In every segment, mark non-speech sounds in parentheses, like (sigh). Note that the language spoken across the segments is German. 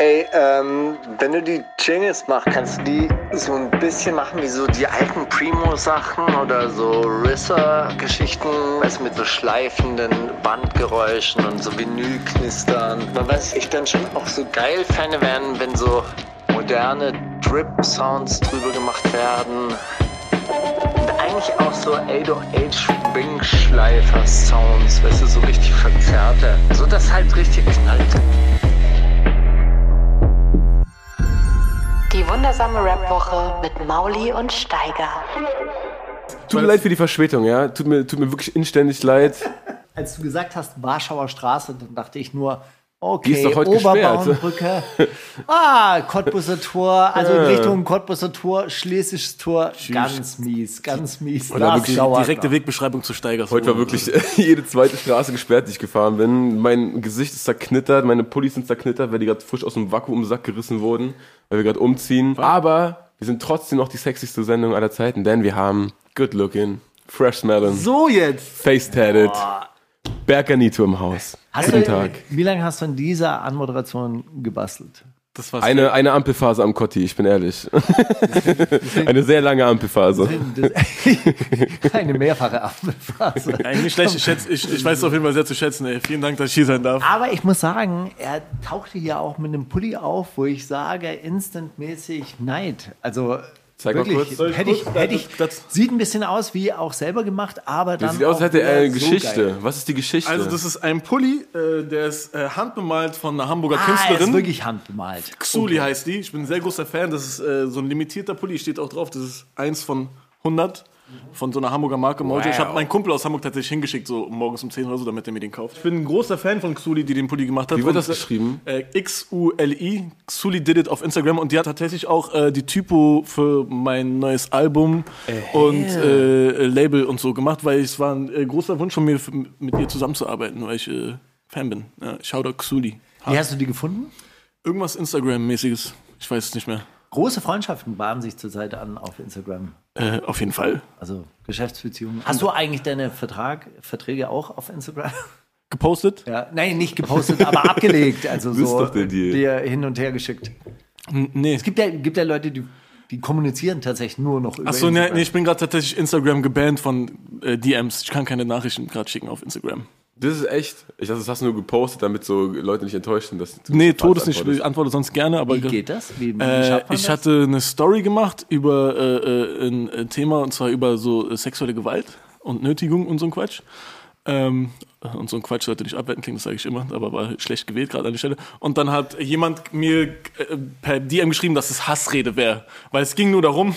Ey, ähm, wenn du die Jingles machst, kannst du die so ein bisschen machen wie so die alten Primo-Sachen oder so Risser-Geschichten, weißt mit so schleifenden Bandgeräuschen und so Vinylknistern. Man weiß, ich dann schon auch so geil fände werden, wenn so moderne Drip-Sounds drüber gemacht werden. Und eigentlich auch so 808-Wing-Schleifer-Sounds, weißt du, so richtig verzerrte. So dass halt richtig knallt. Wundersame Rap-Woche mit Mauli und Steiger. Tut mir leid für die Verspätung, ja. Tut mir, tut mir wirklich inständig leid. Als du gesagt hast, Warschauer Straße, dann dachte ich nur, Die okay, ist doch heute Oberbauernbrücke. (laughs) ah, Cottbuser Tor, also in Richtung Cottbuser Tor, Schlesisches Tor. Ganz mies, ganz mies. Oder wirklich Direkte Wegbeschreibung zu Steigers. Heute war wirklich (laughs) jede zweite Straße gesperrt, die ich gefahren bin. Mein Gesicht ist zerknittert, meine Pullis sind zerknittert, weil die gerade frisch aus dem Vakuumsack gerissen wurden, weil wir gerade umziehen. Aber wir sind trotzdem noch die sexyste Sendung aller Zeiten, denn wir haben Good Looking, Fresh Smelling, So jetzt. Face Tatted, Berganito im Haus. Hast Guten du, Tag. Wie lange hast du an dieser Anmoderation gebastelt? Das war Eine, eine Ampelphase am Kotti, ich bin ehrlich. (laughs) eine sehr lange Ampelphase. (laughs) Eine mehrfache schlecht. Ich, schätze, ich, ich weiß es auf jeden Fall sehr zu schätzen. Ey. Vielen Dank, dass ich hier sein darf. Aber ich muss sagen, er tauchte hier auch mit einem Pulli auf, wo ich sage, instantmäßig Neid. Also Zeig mal wirklich, kurz. Soll ich hätte ich, kurz? hätte ich, Das- sieht ein bisschen aus wie auch selber gemacht, aber dann Das sieht aus, als auch hätte er eine so Geschichte. geil. Was ist die Geschichte? Also das ist ein Pulli, äh, der ist äh, handbemalt von einer Hamburger Ah, er ist Künstlerin. wirklich handbemalt. Xuli heißt die. Ich bin ein sehr großer Fan. Das ist äh, so ein limitierter Pulli, steht auch drauf. Das ist eins von 100 von so einer Hamburger Marke Mojo. Ich habe meinen Kumpel aus Hamburg tatsächlich hingeschickt, so morgens um 10 oder so, damit er mir den kauft. Ich bin ein großer Fan von Xuli, die den Pulli gemacht hat. Wie wird das äh, geschrieben? Äh, X-U-L-I. Xuli did it auf Instagram und die hat tatsächlich auch äh, die Typo für mein neues Album und äh, Label und so gemacht, weil es war ein äh, großer Wunsch von mir, mit ihr zusammenzuarbeiten, weil ich äh, Fan bin. Ja, Shoutout Xuli. Wie hast du die gefunden? Irgendwas Instagram-mäßiges. Ich weiß es nicht mehr. Große Freundschaften bahnen sich zurzeit an auf Instagram. Äh, auf jeden Fall. Also Geschäftsbeziehungen. Hast du eigentlich deine Vertrag, Verträge auch auf Instagram? Gepostet? Ja, nein, nicht gepostet, aber (laughs) abgelegt. Also so dir hin und her geschickt. Nee. Es gibt ja, gibt ja Leute, die, die kommunizieren tatsächlich nur noch über Achso, nee, nee, ich bin gerade tatsächlich Instagram gebannt von äh, DMs. Ich kann keine Nachrichten gerade schicken auf Instagram. Das ist echt. Ich dachte, das hast du nur gepostet, damit so Leute nicht enttäuscht sind. Dass du Nee, Todes nicht. Ich antworte sonst gerne, aber. Wie geht das? Wie, wie Äh, ich das? hatte eine Story gemacht über äh, äh, ein äh, Thema und zwar über so äh, sexuelle Gewalt und Nötigung und so ein Quatsch. Ähm, und so ein Quatsch sollte nicht abwerten klingen, das sage ich immer, aber war schlecht gewählt gerade an der Stelle. Und dann hat jemand mir äh, per DM geschrieben, dass es Hassrede wäre, weil es ging nur darum,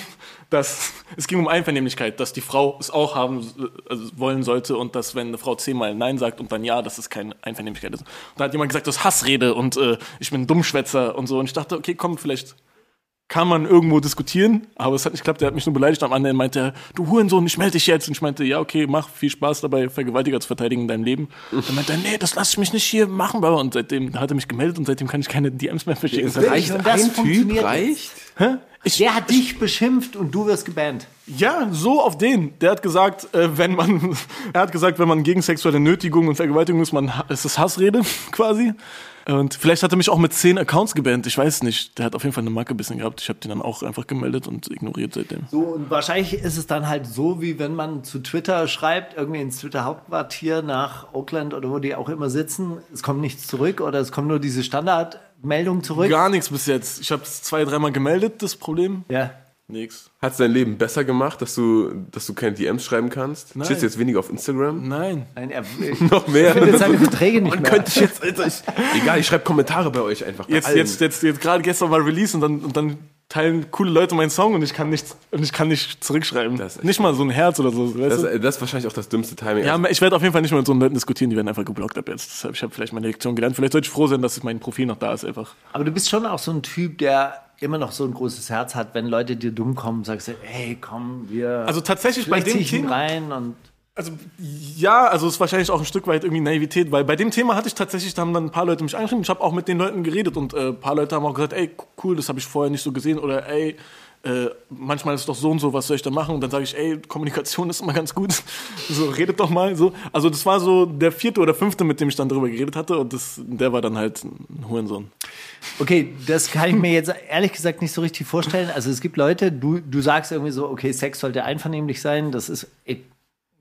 dass (laughs) es ging um Einvernehmlichkeit, dass die Frau es auch haben äh, also wollen sollte und dass wenn eine Frau zehnmal Nein sagt und dann Ja, dass es keine Einvernehmlichkeit ist. Und da hat jemand gesagt, das ist Hassrede und äh, ich bin ein Dummschwätzer und so. Und ich dachte, okay, komm, vielleicht kann man irgendwo diskutieren, aber es hat nicht geklappt. Der hat mich nur beleidigt. Am anderen meinte er, du Hurensohn, ich melde dich jetzt. Und ich meinte, ja, okay, mach viel Spaß dabei, Vergewaltiger zu verteidigen in deinem Leben. Dann meinte er, nee, das lasse ich mich nicht hier machen. Und seitdem hat er mich gemeldet und seitdem kann ich keine DMs mehr verschicken. Reicht Und das ein Typ? Reicht? Ich, Der hat dich beschimpft und du wirst gebannt. Ja, so auf den. Der hat gesagt, äh, wenn man, (laughs) er hat gesagt, wenn man gegen sexuelle Nötigung und Vergewaltigung ist, man, ist es Hassrede (laughs) quasi. Und vielleicht hat er mich auch mit zehn Accounts gebannt. Ich weiß nicht. Der hat auf jeden Fall eine Macke ein bisschen gehabt. Ich habe den dann auch einfach gemeldet und ignoriert seitdem. So, und wahrscheinlich ist es dann halt so, wie wenn man zu Twitter schreibt, irgendwie ins Twitter-Hauptquartier nach Oakland oder wo die auch immer sitzen, es kommt nichts zurück oder es kommt nur diese Standardmeldung zurück. Gar nichts bis jetzt. Ich habe es zwei, dreimal gemeldet, das Problem. Ja. Nix. Hat es dein Leben besser gemacht, dass du, dass du keine DMs schreiben kannst? Nein. Chillst du jetzt weniger auf Instagram? Nein. Nein, er (laughs) Noch mehr? findet seine Verträge nicht Man mehr. könnte ich jetzt, Alter, ich, (laughs) egal, ich schreibe Kommentare bei euch einfach. Bei Jetzt, allen. jetzt, jetzt, jetzt gerade gestern war Release und dann, und dann teilen coole Leute meinen Song und ich kann nichts, und ich kann nicht zurückschreiben. Das ist echt Nicht mal so ein Herz oder so. Weißt das, das ist wahrscheinlich auch das dümmste Timing. Ja, ich werde auf jeden Fall nicht mehr mit so Leuten diskutieren, die werden einfach geblockt ab jetzt. Deshalb, ich habe vielleicht meine Lektion gelernt. Vielleicht sollte ich froh sein, dass mein Profil noch da ist einfach. Aber du bist schon auch so ein Typ, der immer noch so ein großes Herz hat, wenn Leute dir dumm kommen, sagst du, hey, komm, wir Also tatsächlich bei dem Thema, rein und also ja, also es ist wahrscheinlich auch ein Stück weit irgendwie Naivität, weil bei dem Thema hatte ich tatsächlich, da haben dann ein paar Leute mich angeschrieben. Ich habe auch mit den Leuten geredet und äh, ein paar Leute haben auch gesagt, ey, cool, das habe ich vorher nicht so gesehen oder ey, äh, manchmal ist es doch so und so, was soll ich da machen? Und dann sage ich, ey, Kommunikation ist immer ganz gut. (laughs) So, redet doch mal. So. Also das war so der vierte oder fünfte, mit dem ich dann darüber geredet hatte und das, der war dann halt ein Hurensohn. Okay, das kann ich mir jetzt ehrlich gesagt nicht so richtig vorstellen. Also es gibt Leute, du, du sagst irgendwie so, okay, Sex sollte einvernehmlich sein. Das ist, ich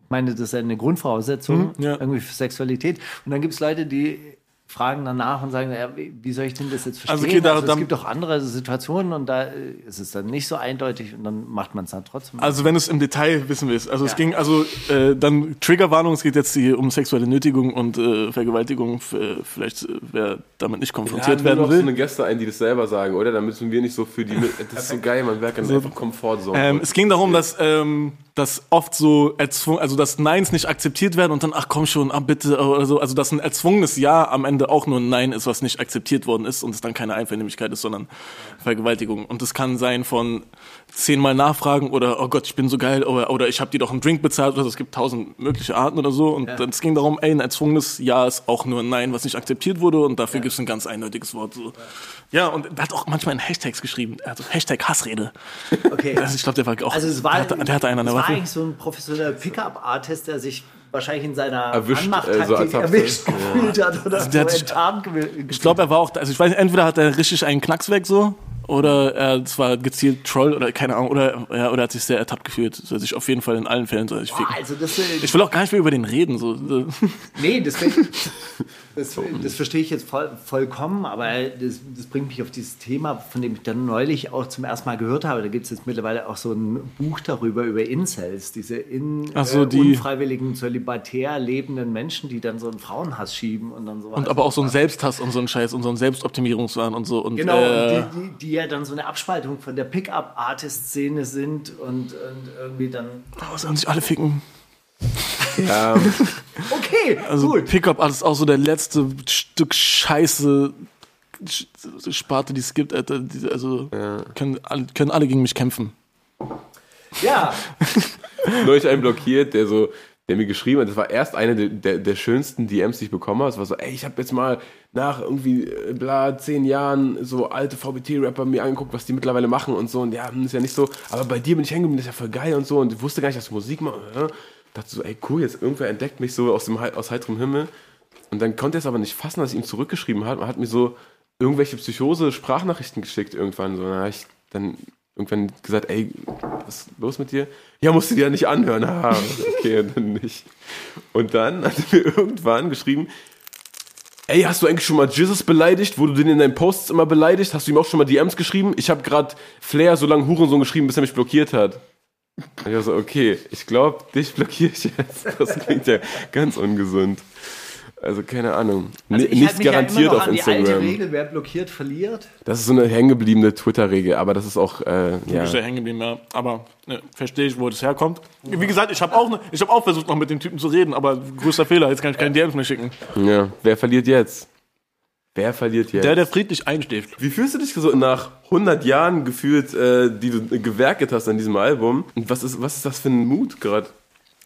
meine, das ist eine Grundvoraussetzung Mhm, ja. irgendwie für Sexualität. Und dann gibt es Leute, die fragen danach und sagen, ja, wie soll ich denn das jetzt verstehen? Also Also, okay, da- es da- gibt auch andere Situationen und da äh, ist es dann nicht so eindeutig und dann macht man es dann trotzdem. Also wenn es im Detail wissen willst. Also es ging, also äh, dann Triggerwarnung, es geht jetzt hier um sexuelle Nötigung und äh, Vergewaltigung. Äh, vielleicht, äh, wer damit nicht konfrontiert Ja, werden nur noch will. so eine Gäste ein, die das selber sagen, oder? Da müssen wir nicht so für die. (laughs) Das ist so geil, man merkt dann einfach Komfortzone. Ähm, es ging darum, dass, ähm, dass oft so erzwungen, also dass Neins nicht akzeptiert werden und dann, ach komm schon, ah bitte, oder so. Also dass ein erzwungenes Ja am Ende auch nur ein Nein ist, was nicht akzeptiert worden ist und es dann keine Einvernehmlichkeit ist, sondern Vergewaltigung. Und das kann sein von zehnmal nachfragen oder oh Gott, ich bin so geil oder, oder ich habe dir doch einen Drink bezahlt oder. Es gibt tausend mögliche Arten oder so. Und dann, es ging darum, ey, ein erzwungenes Ja ist auch nur ein Nein, was nicht akzeptiert wurde und dafür gibt es ein ganz eindeutiges Wort. So. Ja, und er hat auch manchmal in Hashtags geschrieben, also Hashtag Hassrede. okay. Also ich glaube, der war auch. Also es war, der, hatte, der hatte einen an der war Waffe. eigentlich so ein professioneller Pickup-Artist, der sich wahrscheinlich in seiner Erwischt, Anmachtaktik äh, so erwischt gefühlt hat oder Also der so hat sich- enttarnt. Ich glaube, er war auch, also ich weiß nicht, entweder hat er richtig einen Knacks weg so, oder er zwar gezielt Troll oder keine Ahnung, oder, ja, oder er hat sich sehr ertappt gefühlt. Also sich auf jeden Fall in allen Fällen soll er sich ficken. also das, äh, Ich will auch gar nicht mehr über den reden. So. Nee, das, (laughs) das, das verstehe ich jetzt voll, vollkommen, aber das, das bringt mich auf dieses Thema, von dem ich dann neulich auch zum ersten Mal gehört habe. Da gibt es jetzt mittlerweile auch so ein Buch darüber, über Incels, diese in, so, äh, die- unfreiwilligen, zölibatär lebenden Menschen, die dann so einen Frauenhass schieben und dann so Und aber auch so ein Selbsthass und so ein Scheiß und so ein Selbstoptimierungswahn und so. Und, Genau, äh, und die, die, die ja dann so eine Abspaltung von der Pickup-Artist-Szene sind und, und irgendwie dann. oh, sollen sich alle ficken. Ja, (laughs) Okay, Also gut. Pickup ist auch so der letzte Stück Scheiße. Sch- Sparte, die es gibt, Alter. Die- Also können, alle, können alle gegen mich kämpfen. Ja, (laughs) neulich einen blockiert, der so, der mir geschrieben hat, das war erst eine der, der, der schönsten DMs, die ich bekommen habe. Es war so, ey, ich habe jetzt mal nach irgendwie, äh, bla, zehn Jahren so alte VBT-Rapper mir angeguckt, was die mittlerweile machen und so. Und ja, hm, ist ja nicht so, aber bei dir bin ich hängen geblieben, das ist ja voll geil und so. Und ich wusste gar nicht, dass du Musik machst. Dachte so, ey, cool, jetzt irgendwer entdeckt mich so aus, dem, aus heiterem Himmel. Und dann konnte er es aber nicht fassen, dass ich ihm zurückgeschrieben habe. Man hat mir so irgendwelche Psychose-Sprachnachrichten geschickt irgendwann. So, dann habe ich dann irgendwann gesagt, ey, was ist los mit dir? Ja, musst du dir ja nicht anhören. (laughs) Ah, okay, dann nicht. Und dann hat er mir irgendwann geschrieben, ey, hast du eigentlich schon mal Jesus beleidigt? Wurde du den in deinen Posts immer beleidigt? Hast du ihm auch schon mal DMs geschrieben? Ich habe gerade Flair so lange Hurensohn geschrieben, bis er mich blockiert hat. Ich war so, okay, ich glaube, dich blockiere ich jetzt. (laughs) Das klingt ja ganz ungesund. Also keine Ahnung. also ich nicht ja garantiert immer noch auf an die alte Instagram. Regel, wer blockiert, verliert. Das ist so eine hängengebliebene Twitter-Regel, aber das ist auch, äh, ja. Ich bin hängen geblieben, ja. Aber ne, verstehe ich, wo das herkommt. Wie gesagt, ich habe auch, ne, ich hab auch versucht, noch mit dem Typen zu reden, aber größter Fehler, jetzt kann ich keine DMs mehr schicken. ja. Wer verliert jetzt? Wer verliert jetzt? Der, der friedlich einschläft. Wie fühlst du dich so nach 100 Jahren gefühlt, äh, die du gewerket hast an diesem Album? Und was ist, was ist das für ein Mut gerade?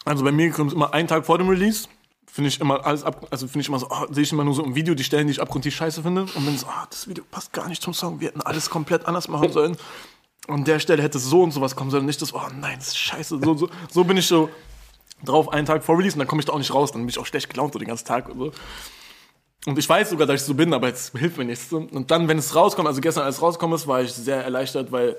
Also bei mir kommt es immer einen Tag vor dem Release. Finde ich immer alles ab, also finde ich immer so, oh, sehe ich immer nur so im Video die Stellen, die ich abgrundtief scheiße finde. Und bin so, ah, das Video passt gar nicht zum Song. Wir hätten alles komplett anders machen sollen. Und der Stelle hätte so und sowas kommen sollen. Nicht das, oh nein, das ist scheiße. So, so, so bin ich so drauf einen Tag vor Release und dann komme ich da auch nicht raus. Dann bin ich auch schlecht gelaunt so den ganzen Tag und so. Und ich weiß sogar, dass ich so bin, aber jetzt hilft mir nichts. Und dann, wenn es rauskommt, also gestern, als es rausgekommen ist, war ich sehr erleichtert, weil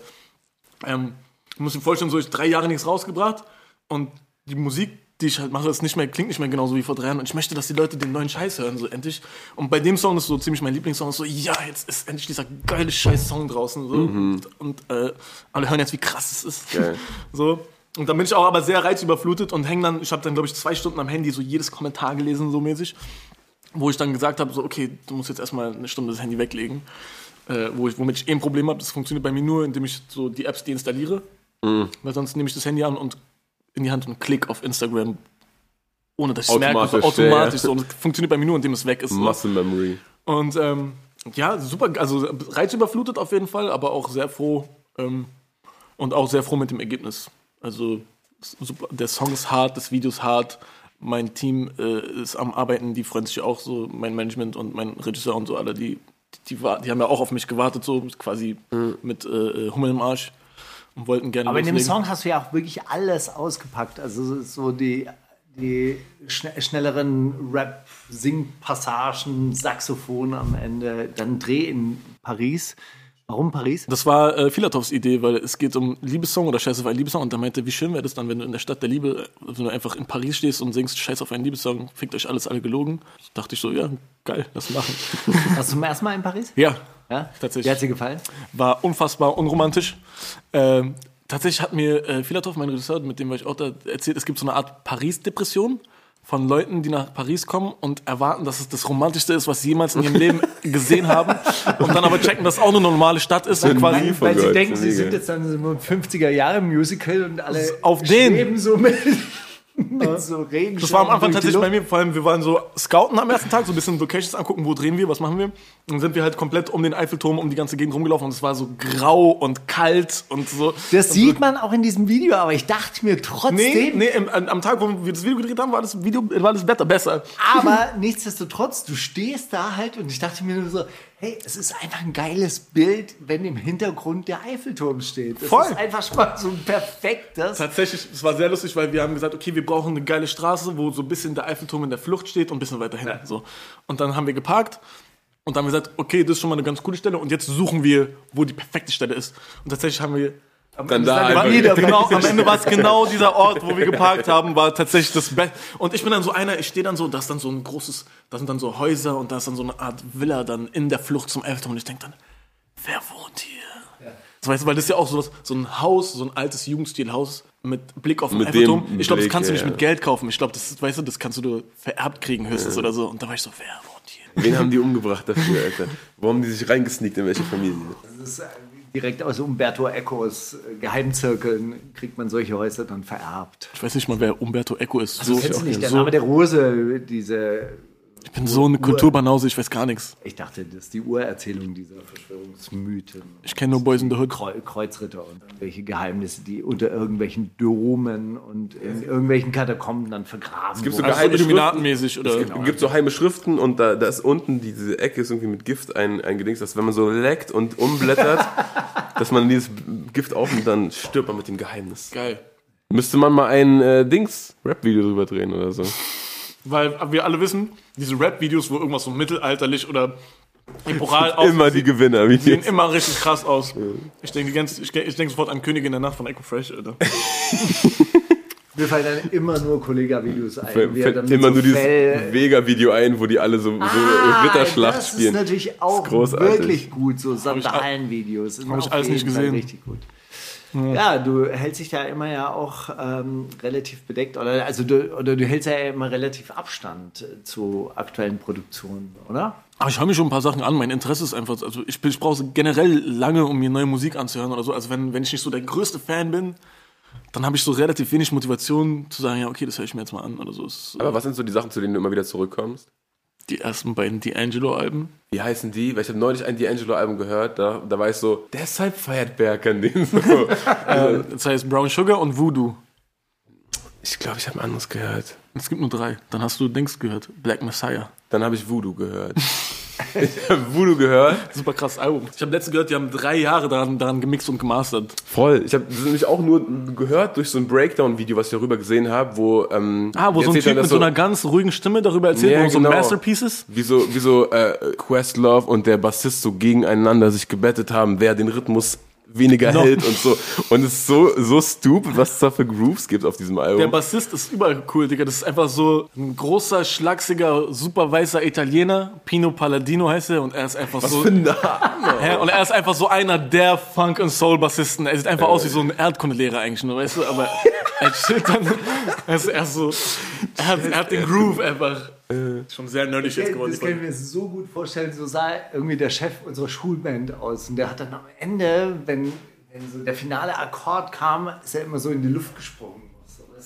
ähm, ich muss mir vorstellen, so ich drei Jahre nichts rausgebracht und die Musik, die ich halt mache, ist nicht mehr, klingt nicht mehr genauso wie vor drei Jahren und ich möchte, dass die Leute den neuen Scheiß hören, so endlich. Und bei dem Song ist so ziemlich mein Lieblingssong, ist so, ja, jetzt ist endlich dieser geile Scheiß-Song draußen, so. Und, und äh, alle hören jetzt, wie krass es ist. Geil. (laughs) So. Und dann bin ich auch aber sehr reizüberflutet und hänge dann, ich habe dann, glaube ich, zwei Stunden am Handy so jedes Kommentar gelesen, so mäßig wo ich dann gesagt habe, so, okay, du musst jetzt erstmal eine Stunde das Handy weglegen. Äh, wo ich, womit ich eh ein Problem habe, das funktioniert bei mir nur, indem ich so die Apps deinstalliere. Weil sonst nehme ich das Handy an und in die Hand und klick auf Instagram, ohne dass ich es merke. So Automatisch, ja, ja. So. Und das funktioniert bei mir nur, indem es weg ist. So. Muscle Memory. Und ähm, ja, super, also reizüberflutet auf jeden Fall, aber auch sehr froh ähm, und auch sehr froh mit dem Ergebnis. Also super, der Song ist hart, das Video ist hart, mein Team äh, ist am Arbeiten, die freuen sich auch so, mein Management und mein Regisseur und so alle, die, die, die, die haben ja auch auf mich gewartet, so quasi mit äh, Hummel im Arsch und wollten gerne Aber in dem loslegen. Song hast du ja auch wirklich alles ausgepackt. Also so die, die schne schnelleren Rap-Sing-Passagen, Saxophon am Ende, dann Dreh in Paris. Warum Paris? Das war äh, Filatovs Idee, weil es geht um Liebessong oder Scheiß auf einen Liebessong und er meinte, wie schön wäre das dann, wenn du in der Stadt der Liebe, wenn du einfach in Paris stehst und singst Scheiß auf einen Liebessong, fickt euch alles alle gelogen. Da dachte ich so, ja, geil, lass machen. (laughs) Warst du zum ersten Mal in Paris? ja, Ja? Tatsächlich. Wie hat dir gefallen? war unfassbar unromantisch. Ähm, tatsächlich hat mir äh, Filatov, mein Regisseur, mit dem war ich auch da erzählt, es gibt so eine Art Paris-Depression von Leuten, die nach Paris kommen und erwarten, dass es das Romantischste ist, was sie jemals in ihrem Leben (laughs) gesehen haben und dann aber checken, dass es auch eine normale Stadt ist und quasi nie Weil sie denken, sie sind jetzt dann so im 50er Jahre Musical und alle Auf den. so mit, (laughs) mit so Regenschirmen Das war am Anfang tatsächlich bei mir, vor allem wir waren so Scouten am ersten Tag, so ein bisschen Locations angucken, wo drehen wir, was machen wir. Und dann sind wir halt komplett um den Eiffelturm, um die ganze Gegend rumgelaufen und es war so grau und kalt und so. Das sieht man auch in diesem Video, aber ich dachte mir trotzdem, Nee, nee, im, am am Tag, wo wir das Video gedreht haben, war das Video, war das Wetter besser. aber (laughs) nichtsdestotrotz, du stehst da halt und ich dachte mir nur so, hey, es ist einfach ein geiles Bild, wenn im Hintergrund der Eiffelturm steht. Das Voll. ist einfach schon mal so ein perfektes. Tatsächlich, es war sehr lustig, weil wir haben gesagt, okay, wir brauchen eine geile Straße, wo so ein bisschen der Eiffelturm in der Flucht steht und ein bisschen weiter hinten. So. Und dann haben wir geparkt und dann haben wir gesagt, okay, das ist schon mal eine ganz coole Stelle und jetzt suchen wir, wo die perfekte Stelle ist. Und tatsächlich haben wir Dann da war jeder, genau, am Ende war es genau dieser Ort, wo wir geparkt haben, war tatsächlich das Bett. Und ich bin dann so einer, ich stehe dann so, da ist dann so ein großes, da sind dann so Häuser und da ist dann so eine Art Villa dann in der Flucht zum Eiffelturm und ich denke dann, wer wohnt hier? Das weißt du, weil das ist ja auch so, was, so ein Haus, so ein altes Jugendstilhaus mit Blick auf den Mit dem Ich glaube, das kannst du ja, nicht ja. mit Geld kaufen. Ich glaube, das, weißt du, das kannst du nur vererbt kriegen höchstens oder so. Und da war ich so, wer wohnt hier? Wen haben die umgebracht dafür, Alter? Wo haben die sich reingesneakt in welche Familie? Das ist direkt aus Umberto Ecos äh, Geheimzirkeln kriegt man solche Häuser dann vererbt. Ich weiß nicht mal, wer Umberto Eco ist. So, Kennst du nicht, der so, Name der Rose, diese, ich bin so eine Kulturbanause, ich weiß gar nichts. ich dachte, das ist die Urerzählung dieser Verschwörungsmythen. Ich kenne nur Boys in the Hood. Kreu Kreuzritter und irgendwelche Geheimnisse, die unter irgendwelchen Domen und in irgendwelchen Katakomben dann vergraben gibt so wurden. Also so Geheime Illuminatenmäßig oder. Es gibt so heime Schriften und da, da ist unten diese Ecke ist irgendwie mit Gift ein, eingedingst, dass wenn man so leckt und umblättert, (laughs) dass man dieses Gift aufnimmt, dann stirbt man mit dem Geheimnis. Geil. Müsste man mal ein äh, Dings Rap-Video drüber drehen oder so. Weil wir alle wissen, diese Rap-Videos, wo irgendwas so mittelalterlich oder epochal (laughs) Immer die Gewinner. Wie sehen immer richtig krass aus. Ich denke ich, ich denk sofort an Königin der Nacht von Echo Fresh, Alter. (laughs) Mir fallen dann immer nur Kollega-Videos ein. fällt mit immer so nur dieses Vega-Video ein, wo die alle so, so Ah, Ritterschlacht das spielen. ist natürlich auch ist großartig. wirklich gut, so Sandalen-Videos. Sind hab ich alles nicht gesehen. Richtig gut. Ja, du hältst dich da immer ja auch ähm, relativ bedeckt oder also du, oder du hältst ja immer relativ Abstand äh, zu aktuellen Produktionen, oder? Aber ich höre mir schon ein paar Sachen an. Mein Interesse ist einfach, also ich, ich brauche generell lange, um mir neue Musik anzuhören oder so. Also wenn, wenn ich nicht so der größte Fan bin, dann habe ich so relativ wenig Motivation zu sagen, ja, okay, das höre ich mir jetzt mal an oder so. Aber was sind so die Sachen, zu denen du immer wieder zurückkommst? Die ersten beiden D'Angelo-Alben. Wie heißen die? Weil ich habe neulich ein D'Angelo-Album gehört, da, da war ich so, deshalb feiert Berkan den so. Äh, (laughs) das heißt Brown Sugar und Voodoo. ich glaube, ich habe ein anderes gehört. Es gibt nur drei. Dann hast du Dings gehört. Black Messiah. Dann habe ich Voodoo gehört. ich habe Voodoo gehört. Super krasses Album. Ich habe letztens gehört, die haben drei Jahre daran, daran gemixt und gemastert. Voll. Ich habe das nämlich auch nur gehört durch so ein Breakdown-Video, was ich darüber gesehen habe, wo ähm, Ah, wo so ein Typ haben, mit so einer ganz ruhigen Stimme darüber erzählt, Ja, wo so genau. Masterpieces. wie so, wie so äh, Questlove und der Bassist so gegeneinander sich gebettet haben, wer den Rhythmus weniger Noch. hält und so. Und es ist so, so stupid, was es da für Grooves gibt auf diesem Album. Der Bassist ist überall cool, Digga. Das ist einfach so ein großer, schlachsiger, super weißer Italiener. Pino Palladino heißt er. Und er ist einfach so. Hä? Und er ist einfach so einer der Funk- und Soul-Bassisten. Er sieht einfach aus wie so ein Erdkundelehrer eigentlich nur, weißt du? Aber er chillt dann. Er ist, er so. Er hat, er hat den Groove einfach. Schon sehr nerdig jetzt geworden. Das kann ich mir so gut vorstellen. So sah irgendwie der Chef unserer Schulband aus. Und der hat dann am Ende, wenn, wenn so der finale Akkord kam, ist er immer so in die Luft gesprungen.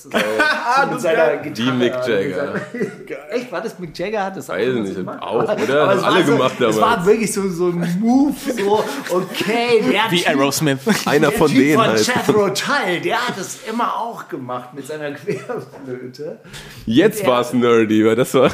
(laughs) Du, so, so mit seiner Gitarre. Die Mick Jagger. Echt, war das Mick Jagger? Hat das Weiß immer nicht, gemacht? auch, oder? Haben alle war so, gemacht Es damals. war wirklich so, so ein Move, so, okay, (laughs) der Wie Typ- Aerosmith. Einer von typ denen von halt. Jethro Tull, der hat das immer auch gemacht mit seiner (laughs) Querflöte. Jetzt war es nerdy, weil das war.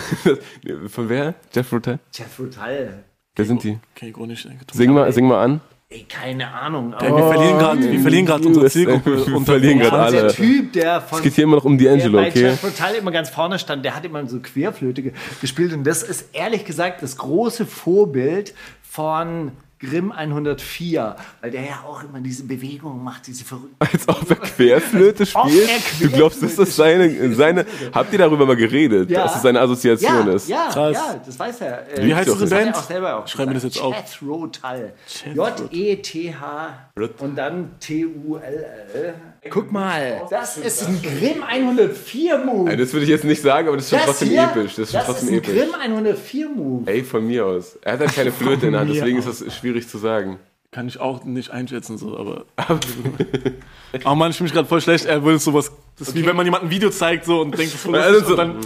Von wer? Jeff Rotel? Jethro Tull. Wer sind die? Okay, chronisch. Sing mal, sing mal an. Ey, keine Ahnung. Ey, wir verlieren gerade, wir verlieren gerade unsere Zielgruppe. Wir und verlieren gerade alle. der Typ, der von Es geht hier immer noch um der bei okay? Chef Total immer ganz vorne stand, der hat immer so Querflöte ge gespielt und das ist ehrlich gesagt das große Vorbild von Grimm 104, weil der ja auch immer diese Bewegungen macht, diese verrückten. Als ob er (laughs) Querflöte spielt? Du glaubst, dass das seine, seine, habt ihr darüber mal geredet, Ja. dass das seine Assoziation Ja, ist? ja, Krass. ja, das weiß er. Wie heißt Doch, diese das Band? er auch selber auch Schreib mir das jetzt auf. Jethro Tull. Jethro. J-E-T-H und dann T-U-L-L. Guck mal, das ist ein Grimm 104 Move. Ey, das würde ich jetzt nicht sagen, aber das ist schon trotzdem hier, episch. Das ist schon trotzdem ist ein episch. Grimm 104 Move. Ey, von mir aus. Er hat halt keine Flöte in der Hand, deswegen ist das schwierig zu sagen. Kann ich auch nicht einschätzen, so, aber. (laughs) oh Mann, ich fühle mich gerade voll schlecht. Er will sowas. Das ist wie wenn man jemandem ein Video zeigt so und denkt, das ist Ja, (laughs) also- und dann.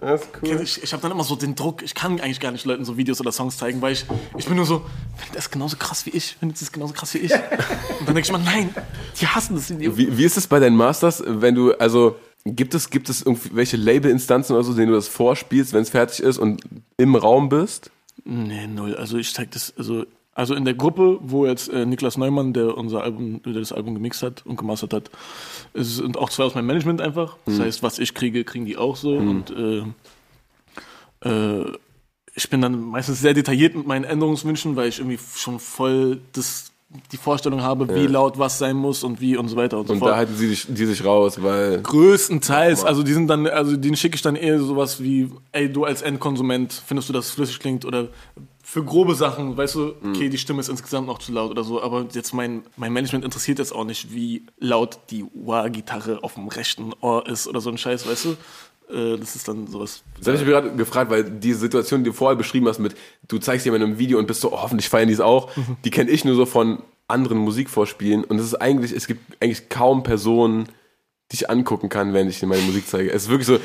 Das ist cool. Ich, ich habe dann immer so den Druck, ich kann eigentlich gar nicht Leuten so Videos oder Songs zeigen, weil ich, ich bin nur so, findet das genauso krass wie ich, findet das genauso krass wie ich. (laughs) Und dann denke ich mal, nein, die hassen das Video. Wie, wie ist es bei deinen Masters, wenn du, also, gibt es, gibt es irgendwelche Labelinstanzen oder so, denen du das vorspielst, wenn es fertig ist und im Raum bist? Nee, null. Also ich zeig das, also, also in der Gruppe, wo jetzt äh, Niklas Neumann, der unser Album, der das Album gemixt hat und gemastert hat, es sind auch zwei aus meinem Management einfach. Das Mhm. heißt, was ich kriege, kriegen die auch so. Und äh, äh, ich bin dann meistens sehr detailliert mit meinen Änderungswünschen, weil ich irgendwie schon voll das, die Vorstellung habe, wie laut was sein muss und wie und so weiter und so Und fort. da halten sie sich, die sich raus, weil. Größtenteils, also die sind dann, also den schicke ich dann eher sowas wie, ey, du als Endkonsument, findest du, dass es flüssig klingt oder für grobe Sachen, weißt du, okay, die Stimme ist insgesamt noch zu laut oder so, aber jetzt mein, mein Management interessiert jetzt auch nicht, wie laut die Wah-Gitarre auf dem rechten Ohr ist oder so ein Scheiß, weißt du? Äh, Das ist dann sowas. Das habe ich mir gerade gefragt, weil die Situation, die du vorher beschrieben hast, mit du zeigst jemandem ein Video und bist so, oh, hoffentlich feiern die es auch, die kenne ich nur so von anderen Musikvorspielen und es ist eigentlich, es gibt eigentlich kaum Personen, die ich angucken kann, wenn ich dir meine Musik zeige. Es ist wirklich so,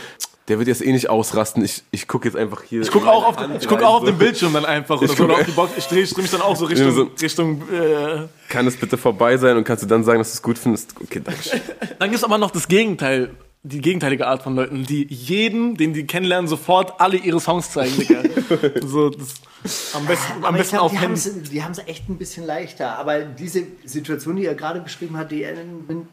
der wird jetzt eh nicht ausrasten, ich, ich gucke jetzt einfach hier. Ich gucke auch, auf, ich guck auch auf den Bildschirm dann einfach oder Ich so, guck- oder auf die Box. Ich drehe ich dreh mich dann auch so Richtung, so- Richtung äh, Kann es bitte vorbei sein und kannst du dann sagen, dass du es gut findest? Okay, danke. (laughs) Dann gibt es aber noch das Gegenteil, die gegenteilige Art von Leuten, die jeden, den die kennenlernen, sofort alle ihre Songs zeigen, Digga. (laughs) so, das, am besten, am Aber ich besten glaub, auf die haben es echt ein bisschen leichter. Aber diese Situation, die er gerade beschrieben hat, die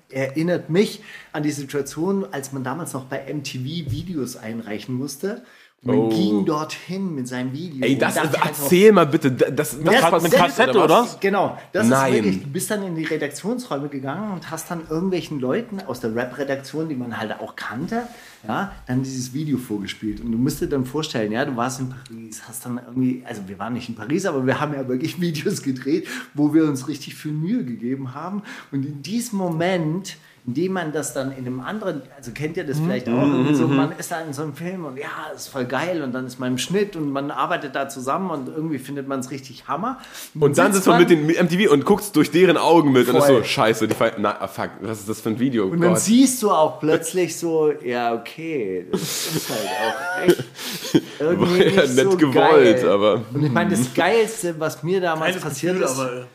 erinnert mich an die Situation, als man damals noch bei MTV Videos einreichen musste. Man Oh. ging dorthin mit seinem Video. Ey, das, halt so, erzähl mal bitte, das, das, Das- das, mit Kassette, oder? Genau, das Nein. ist wirklich, du bist dann in die Redaktionsräume gegangen und hast dann irgendwelchen Leuten aus der Rap-Redaktion, die man halt auch kannte, ja, dann dieses Video vorgespielt. Und du musst dir dann vorstellen, ja, du warst in Paris, hast dann irgendwie, also wir waren nicht in Paris, aber wir haben ja wirklich (laughs) Videos gedreht, wo wir uns richtig viel Mühe gegeben haben. Und in diesem Moment indem man das dann in einem anderen, also kennt ihr das vielleicht auch, so, man ist da in so einem Film und ja, ist voll geil und dann ist man im Schnitt und man arbeitet da zusammen und irgendwie findet man es richtig Hammer. Und dann sitzt man mit den MTV und guckst durch deren Augen mit und ist Voll. so, scheiße, die feiern, na, ah, fuck, was ist das für ein Video? Und dann Gott. siehst du auch plötzlich so, ja, okay, das ist halt auch echt (laughs) irgendwie War ja nicht nett so gewollt, geil. aber- Und ich meine, das Geilste, was mir damals Geiles passiert Gefühl, ist, aber-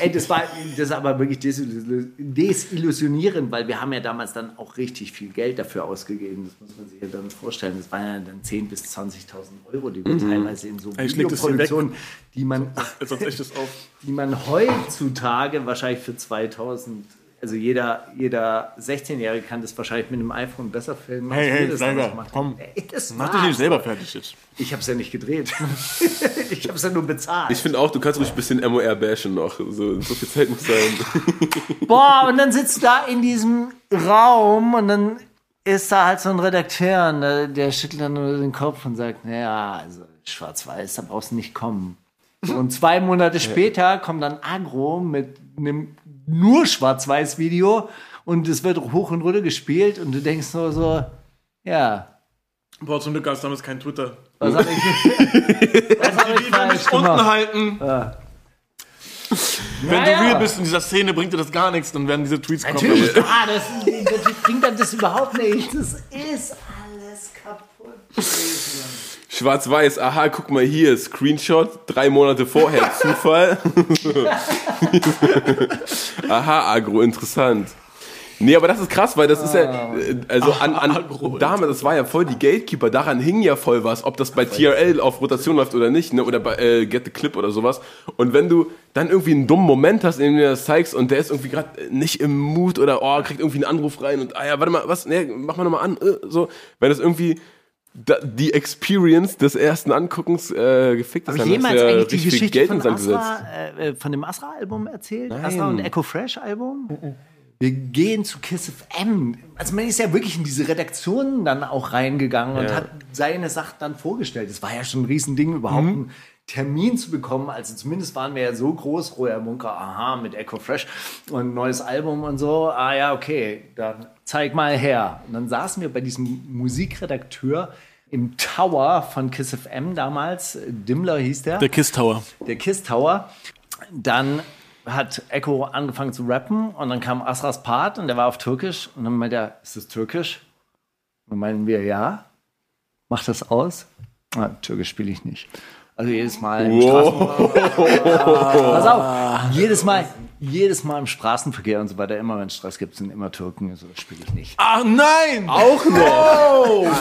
ey, das war das aber wirklich desillu- desillusionierend, weil wir haben ja damals dann auch richtig viel Geld dafür ausgegeben. Das muss man sich ja dann vorstellen. Das waren ja dann 10.000 bis 20.000 Euro, die wir teilweise in so. Videoproduktionen, die man (laughs) die man heutzutage wahrscheinlich für 2000, also jeder, jeder 16-Jährige kann das wahrscheinlich mit einem iPhone besser filmen. Hey, hey, das haben. komm. Ey, das Mach dich nicht selber fertig jetzt. Ich habe es ja nicht gedreht. (laughs) ich habe es ja nur bezahlt. Ich finde auch, du kannst ruhig ein bisschen MOR bashen noch. So, so viel Zeit muss sein. (laughs) Boah, und dann sitzt du da in diesem Raum und dann ist da halt so ein Redakteur und der, der schüttelt dann nur den Kopf und sagt, naja, also schwarz-weiß, da brauchst du nicht kommen. Und zwei Monate später kommt dann Agro mit einem nur Schwarz-Weiß-Video und es wird hoch und runter gespielt und du denkst nur so, ja, Boah, zum Glück gab es damals kein Twitter. was hab ich, (laughs) was hab ich falsch mich unten halten. Wenn Naja. du real bist in dieser Szene, bringt dir das gar nichts, dann werden diese Tweets kommen. Natürlich, ah, das, das bringt dann das überhaupt nicht. Das ist alles kaputt. gewesen. (laughs) Schwarz-Weiß, aha, guck mal hier, Screenshot, drei Monate vorher, (laughs) Zufall. aha, Agro, interessant. Nee, aber das ist krass, weil das ist Ah. ja, äh, also an, an damals, das war ja voll die Gatekeeper, daran hing ja voll was, ob das bei TRL auf Rotation läuft oder nicht, ne, oder bei äh, Get the Clip oder sowas. Und wenn du dann irgendwie einen dummen Moment hast, in dem du das zeigst und der ist irgendwie gerade nicht im Mut oder oh, kriegt irgendwie einen Anruf rein und ah ja, warte mal, was, nee, mach mal nochmal an, äh, so, wenn das irgendwie die Experience des ersten Anguckens äh, gefickt ist, Habe ich jemals ja eigentlich die Geschichte Geld von. Asra, äh, äh, von dem Asra-Album erzählt? Nein. Asra und Echo Fresh-Album? Wir gehen zu Kiss FM. Also man ist ja wirklich in diese Redaktionen dann auch reingegangen und Ja. hat seine Sachen dann vorgestellt. Das war ja schon ein Riesending, überhaupt einen Termin zu bekommen. Also zumindest waren wir ja so groß, Roher Munker, aha, mit Echo Fresh und neues Album und so. Ah ja, okay, dann zeig mal her. Und dann saßen wir bei diesem Musikredakteur im Tower von Kiss FM damals. Dimmler hieß der Der Kiss Tower. der Kiss Tower. Dann hat Echo angefangen zu rappen und dann kam Asras Part und der war auf Türkisch und dann meinte er, ist das Türkisch? Und dann meinen wir, ja. Macht das aus? Ah, Türkisch spiele ich nicht. Also jedes Mal im Straßenverkehr. Pass auf, jedes Mal, jedes Mal im Straßenverkehr und so weiter, immer wenn es Stress gibt, sind immer Türken. Also das spiele ich nicht. Ach nein! Auch noch! (laughs)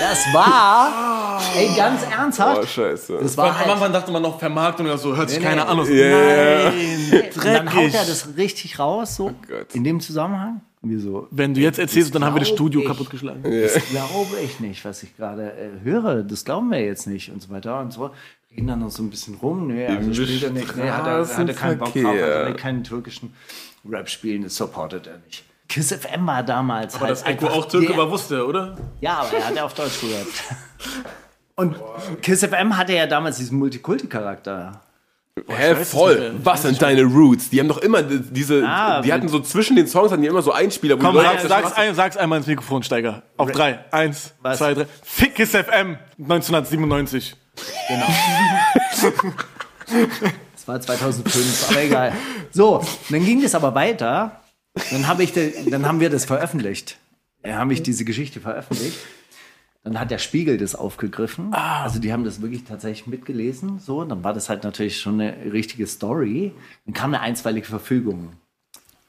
Das war, ey, ganz Oh, ernsthaft. scheiße. Das Am war halt, Anfang dachte man noch Vermarktung oder so, hört sich Nee, keiner nee. an. ja, ja. und dann haut er das richtig raus, so Gott. in dem Zusammenhang. Und wir so, Wenn du jetzt erzählst, dann haben wir das Studio ich. kaputtgeschlagen. das glaube ich nicht, was ich gerade äh, höre. Das glauben wir jetzt nicht und so weiter und so. Reden dann noch so ein bisschen rum. Nee, also spielt er nicht. Nee, hat er, hat er keinen Bock drauf. Also, keinen türkischen Rap spielen, das supportet er nicht. Kiss FM war damals Aber halt dass Echo auch Türke war, wusste er, oder? Ja, aber er hat ja auf Deutsch gerappt. (laughs) Und Kiss FM hatte ja damals diesen Multikulti-Charakter. Hä, weiß es voll. Was sind deine Roots? Die haben doch immer die- diese, Ah, die hatten so zwischen den Songs hatten die immer so Einspieler, wo Komm, der sag's, Straße- ein, sag's einmal ins Mikrofon, Steiger. Auf drei. Eins, Was? zwei, drei. Fick Kiss FM 1997. Das war 2005, aber egal. So, dann ging das aber weiter. Dann, hab ich de, dann haben wir das veröffentlicht. Dann habe ich diese Geschichte veröffentlicht. Dann hat der Spiegel das aufgegriffen. Also die haben das wirklich tatsächlich mitgelesen. So, dann war das halt natürlich schon eine richtige Story. Dann kam eine einstweilige Verfügung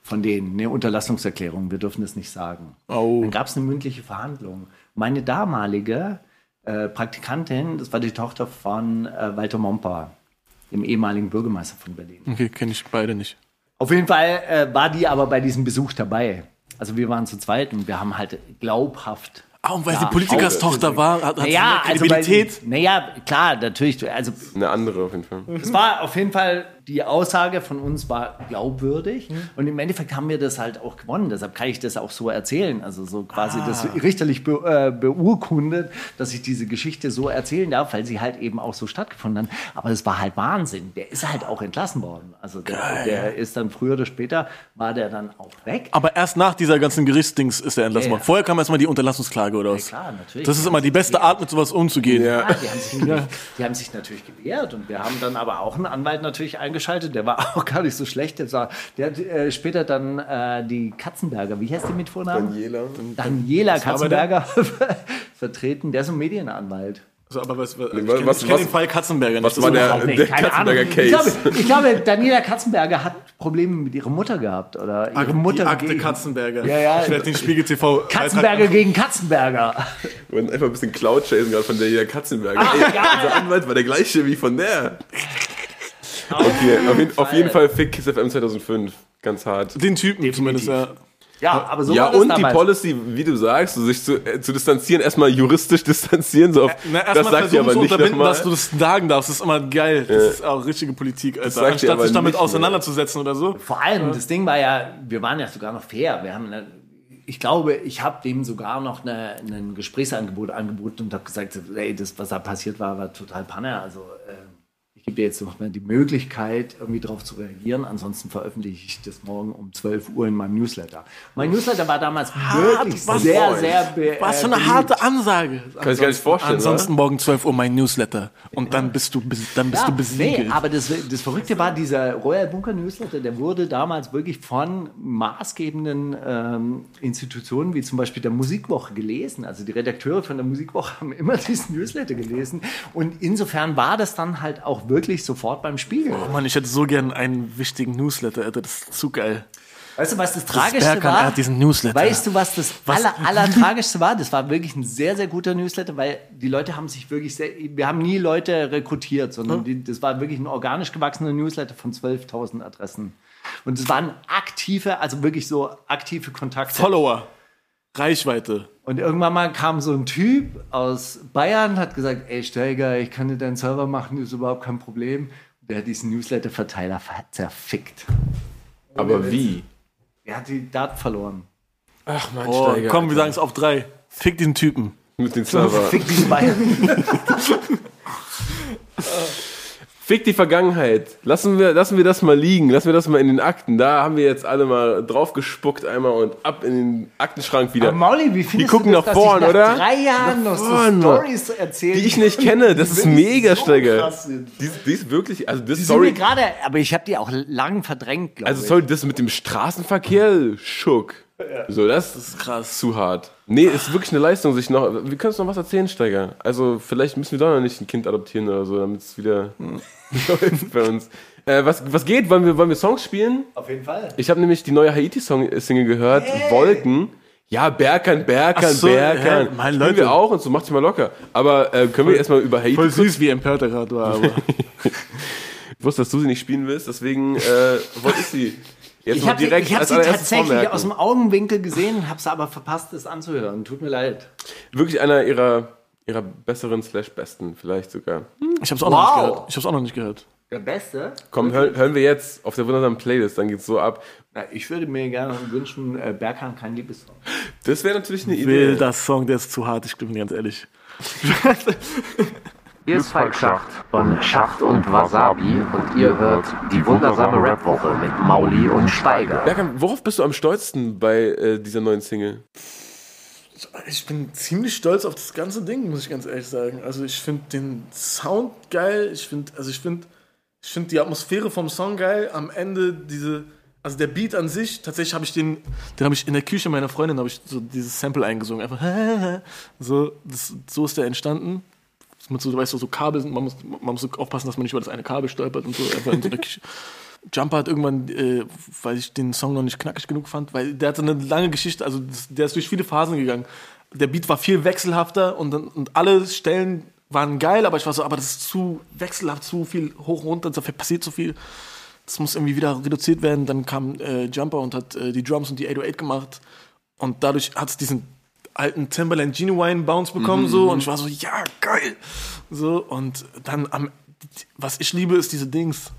von denen, eine Unterlassungserklärung. Wir dürfen das nicht sagen. Oh. Dann gab es eine mündliche Verhandlung. Meine damalige äh, Praktikantin, das war die Tochter von äh, Walter Momper, dem ehemaligen Bürgermeister von Berlin. Okay, kenne ich beide nicht. Auf jeden Fall äh, war die aber bei diesem Besuch dabei. Also wir waren zu zweit und wir haben halt glaubhaft. Ah, und weil Ja, sie Politikerstochter war, hat, hat Naja, sie also mehr bei, Kredibilität. naja, klar, natürlich. Also Eine andere auf jeden Fall. es war auf jeden Fall, die Aussage von uns war glaubwürdig. Und im Endeffekt haben wir das halt auch gewonnen. Deshalb kann ich das auch so erzählen. Also so quasi das richterlich be, äh, beurkundet, dass ich diese Geschichte so erzählen darf, weil sie halt eben auch so stattgefunden hat. Aber es war halt Wahnsinn. Der ist halt auch entlassen worden. Also der, der ist dann früher oder später, war der dann auch weg. Aber erst nach dieser ganzen Gerichtsdings ist er entlassen Ja, ja. worden. Vorher kam erstmal die Unterlassungsklage oder was? klar, natürlich. Das ist immer die beste Art, mit sowas umzugehen. Ja. Ja, die, haben sich natürlich, die haben sich natürlich gewehrt und wir haben dann aber auch einen Anwalt natürlich eingeschaltet, der war (laughs) auch gar nicht so schlecht. Der, war, der hat äh, später dann äh, die Katzenberger, wie heißt die mit Vornamen? Daniela. Daniela der? Katzenberger (laughs) vertreten. Der ist ein Medienanwalt. Also, aber was, was, ich kenn- ich kenne was- den Fall Katzenberger nicht. was Das war der- Nee, der Katzenberger Ich Case. glaube, ich glaube, Daniela Katzenberger hat Probleme mit ihrer Mutter gehabt. Oder ihre die Mutter Akte gegen- Katzenberger. Ja, ja. Ich werde den Spiegel TV. Katzenberger gegen Katzenberger. Wir wollten einfach ein bisschen Cloud chasen gerade von der hier Katzenberger. Ach, Ey, unser Anwalt war der gleiche wie von der. Okay, auf jeden, auf jeden Fall Fick Kiss FM 2005. Ganz hart. Den Typen zumindest, ja. Ja, aber so ja, war das und die damals. Policy, wie du sagst, so sich zu, äh, zu distanzieren, erstmal juristisch (laughs) distanzieren, so auf, Na, das erstmal sagt ihr versuchen aber zu nicht unterbinden, nochmal. dass du das sagen darfst. Das ist immer geil. Das ist auch richtige Politik, Alter. sagt ihr Anstatt aber sich damit nicht mehr. auseinanderzusetzen oder so. Vor allem, das Ding war ja, wir waren ja sogar noch fair. Wir haben, eine, ich glaube, ich habe dem sogar noch eine, ein Gesprächsangebot angeboten und habe gesagt, ey, das, was da passiert war, war total Panne. Also äh, ich gebe dir jetzt noch mal die Möglichkeit, irgendwie darauf zu reagieren. Ansonsten veröffentliche ich das morgen um 12 Uhr in meinem Newsletter. Mein Newsletter war damals wirklich was sehr, sehr be Was für eine beliebt. harte Ansage. Kann ich gar nicht vorstellen, Ansonsten morgen 12 Uhr mein Newsletter. Und dann bist du, dann bist Ja, du besiegelt. Nee, aber das, das Verrückte war, dieser Royal Bunker Newsletter, der wurde damals wirklich von maßgebenden ähm, Institutionen, wie zum Beispiel der Musikwoche, gelesen. Also die Redakteure von der Musikwoche (laughs) haben immer diesen Newsletter gelesen. Und insofern war das dann halt auch wirklich sofort beim Spiegel. Oh Mann, ich hätte so gern einen wichtigen Newsletter, Alter. Das ist zu geil. Weißt du, was das Tragischste Berkan, war? er hat diesen Newsletter. Weißt du, was das aller, aller Tragischste war? Das war wirklich ein sehr, sehr guter Newsletter, weil die Leute haben sich wirklich sehr, wir haben nie Leute rekrutiert, sondern die, das war wirklich ein organisch gewachsener Newsletter von 12.000 Adressen. Und es waren aktive, also wirklich so aktive Kontakte. Follower, Reichweite. Und irgendwann mal kam so ein Typ aus Bayern, hat gesagt, ey Steiger, ich kann dir deinen Server machen, ist überhaupt kein Problem. Und der hat diesen Newsletter-Verteiler ver- zerfickt. Aber wie? Er hat die Daten verloren. Ach, mein Oh, Steiger. komm, wir sagen es auf drei. Fick diesen Typen. Mit den Server. Fick diesen Bayern. (laughs) Fick die Vergangenheit. Lassen wir, lassen wir das mal liegen. Lassen wir das mal in den Akten. Da haben wir jetzt alle mal drauf gespuckt einmal und ab in den Aktenschrank wieder. Aber Mauli, wie findest gucken du das, nach vorn, ich nach oder? drei Jahren noch vorn. so Stories erzählen, die ich nicht kenne. Das ist mega, so Steiger. Die, ist- die ist wirklich, also das, Die sorry. gerade, aber ich habe die auch lang verdrängt, glaube Also ich. sorry, das mit dem Straßenverkehr, Schuck. So, das ist krass. Zu hart. Nee, ist wirklich eine Leistung, sich noch. Wir können uns noch was erzählen, Steiger. Also, vielleicht müssen wir doch noch nicht ein Kind adoptieren oder so, damit es wieder (laughs) läuft bei uns. Äh, was, was geht? Wollen wir, wollen wir Songs spielen? Auf jeden Fall. Ich habe nämlich die neue Haiti-Single gehört, Wolken. Ja, Berkan, Berkan, so, Berkan. ja, mein Leute. wir auch und so, macht sich mal locker. Aber äh, können wir erstmal über Haiti Voll süß, wie empört er gerade war. Aber (laughs) Ich wusste, dass du sie nicht spielen willst, deswegen äh, wollte ich sie jetzt Ich habe direkt ich hab sie tatsächlich vormerken. aus dem Augenwinkel gesehen, habe es aber verpasst, das anzuhören. Tut mir leid. Wirklich einer ihrer, ihrer besseren slash besten, vielleicht sogar. ich hab's auch noch nicht Wow. gehört. Ich hab's auch noch nicht gehört. Der Beste? Komm, hör, hören wir jetzt auf der wundersamen Playlist, dann geht's so ab. Na, ich würde mir gerne wünschen, äh, Berghahn kein Liebessong. Das wäre natürlich eine Idee. Will das Song, der ist zu hart, ich bin ganz ehrlich. (laughs) Hier ist Falk Schacht von Schacht und Wasabi und ihr hört die wundersame Rap-Woche mit Mauli und Steiger. Berkan, worauf bist du am stolzesten bei äh, dieser neuen Single? Ich bin ziemlich stolz auf das ganze Ding, muss ich ganz ehrlich sagen. Also ich finde den Sound geil. Ich finde, also ich finde, ich finde die Atmosphäre vom Song geil. Am Ende diese, also der Beat an sich. Tatsächlich habe ich den, den habe ich in der Küche meiner Freundin habe ich so dieses Sample eingesungen. Einfach (laughs) so, das, so ist der entstanden. Mit so, du weißt, so, so Kabel sind, man muss, man muss aufpassen, dass man nicht über das eine Kabel stolpert und so. Einfach in so. (laughs) Jumper hat irgendwann, äh, weil ich den Song noch nicht knackig genug fand, weil der hatte eine lange Geschichte, also das, der ist durch viele Phasen gegangen. Der Beat war viel wechselhafter und, dann- und alle Stellen waren geil, aber ich war so, aber das ist zu wechselhaft, zu viel hoch und runter, da passiert zu viel. Das muss irgendwie wieder reduziert werden. Dann kam äh, Jumper und hat äh, die Drums und die 808 gemacht und dadurch hat es diesen alten Timberland Genuine Bounce bekommen so und ich war so, ja, geil. So und dann am, was ich liebe, ist diese Dings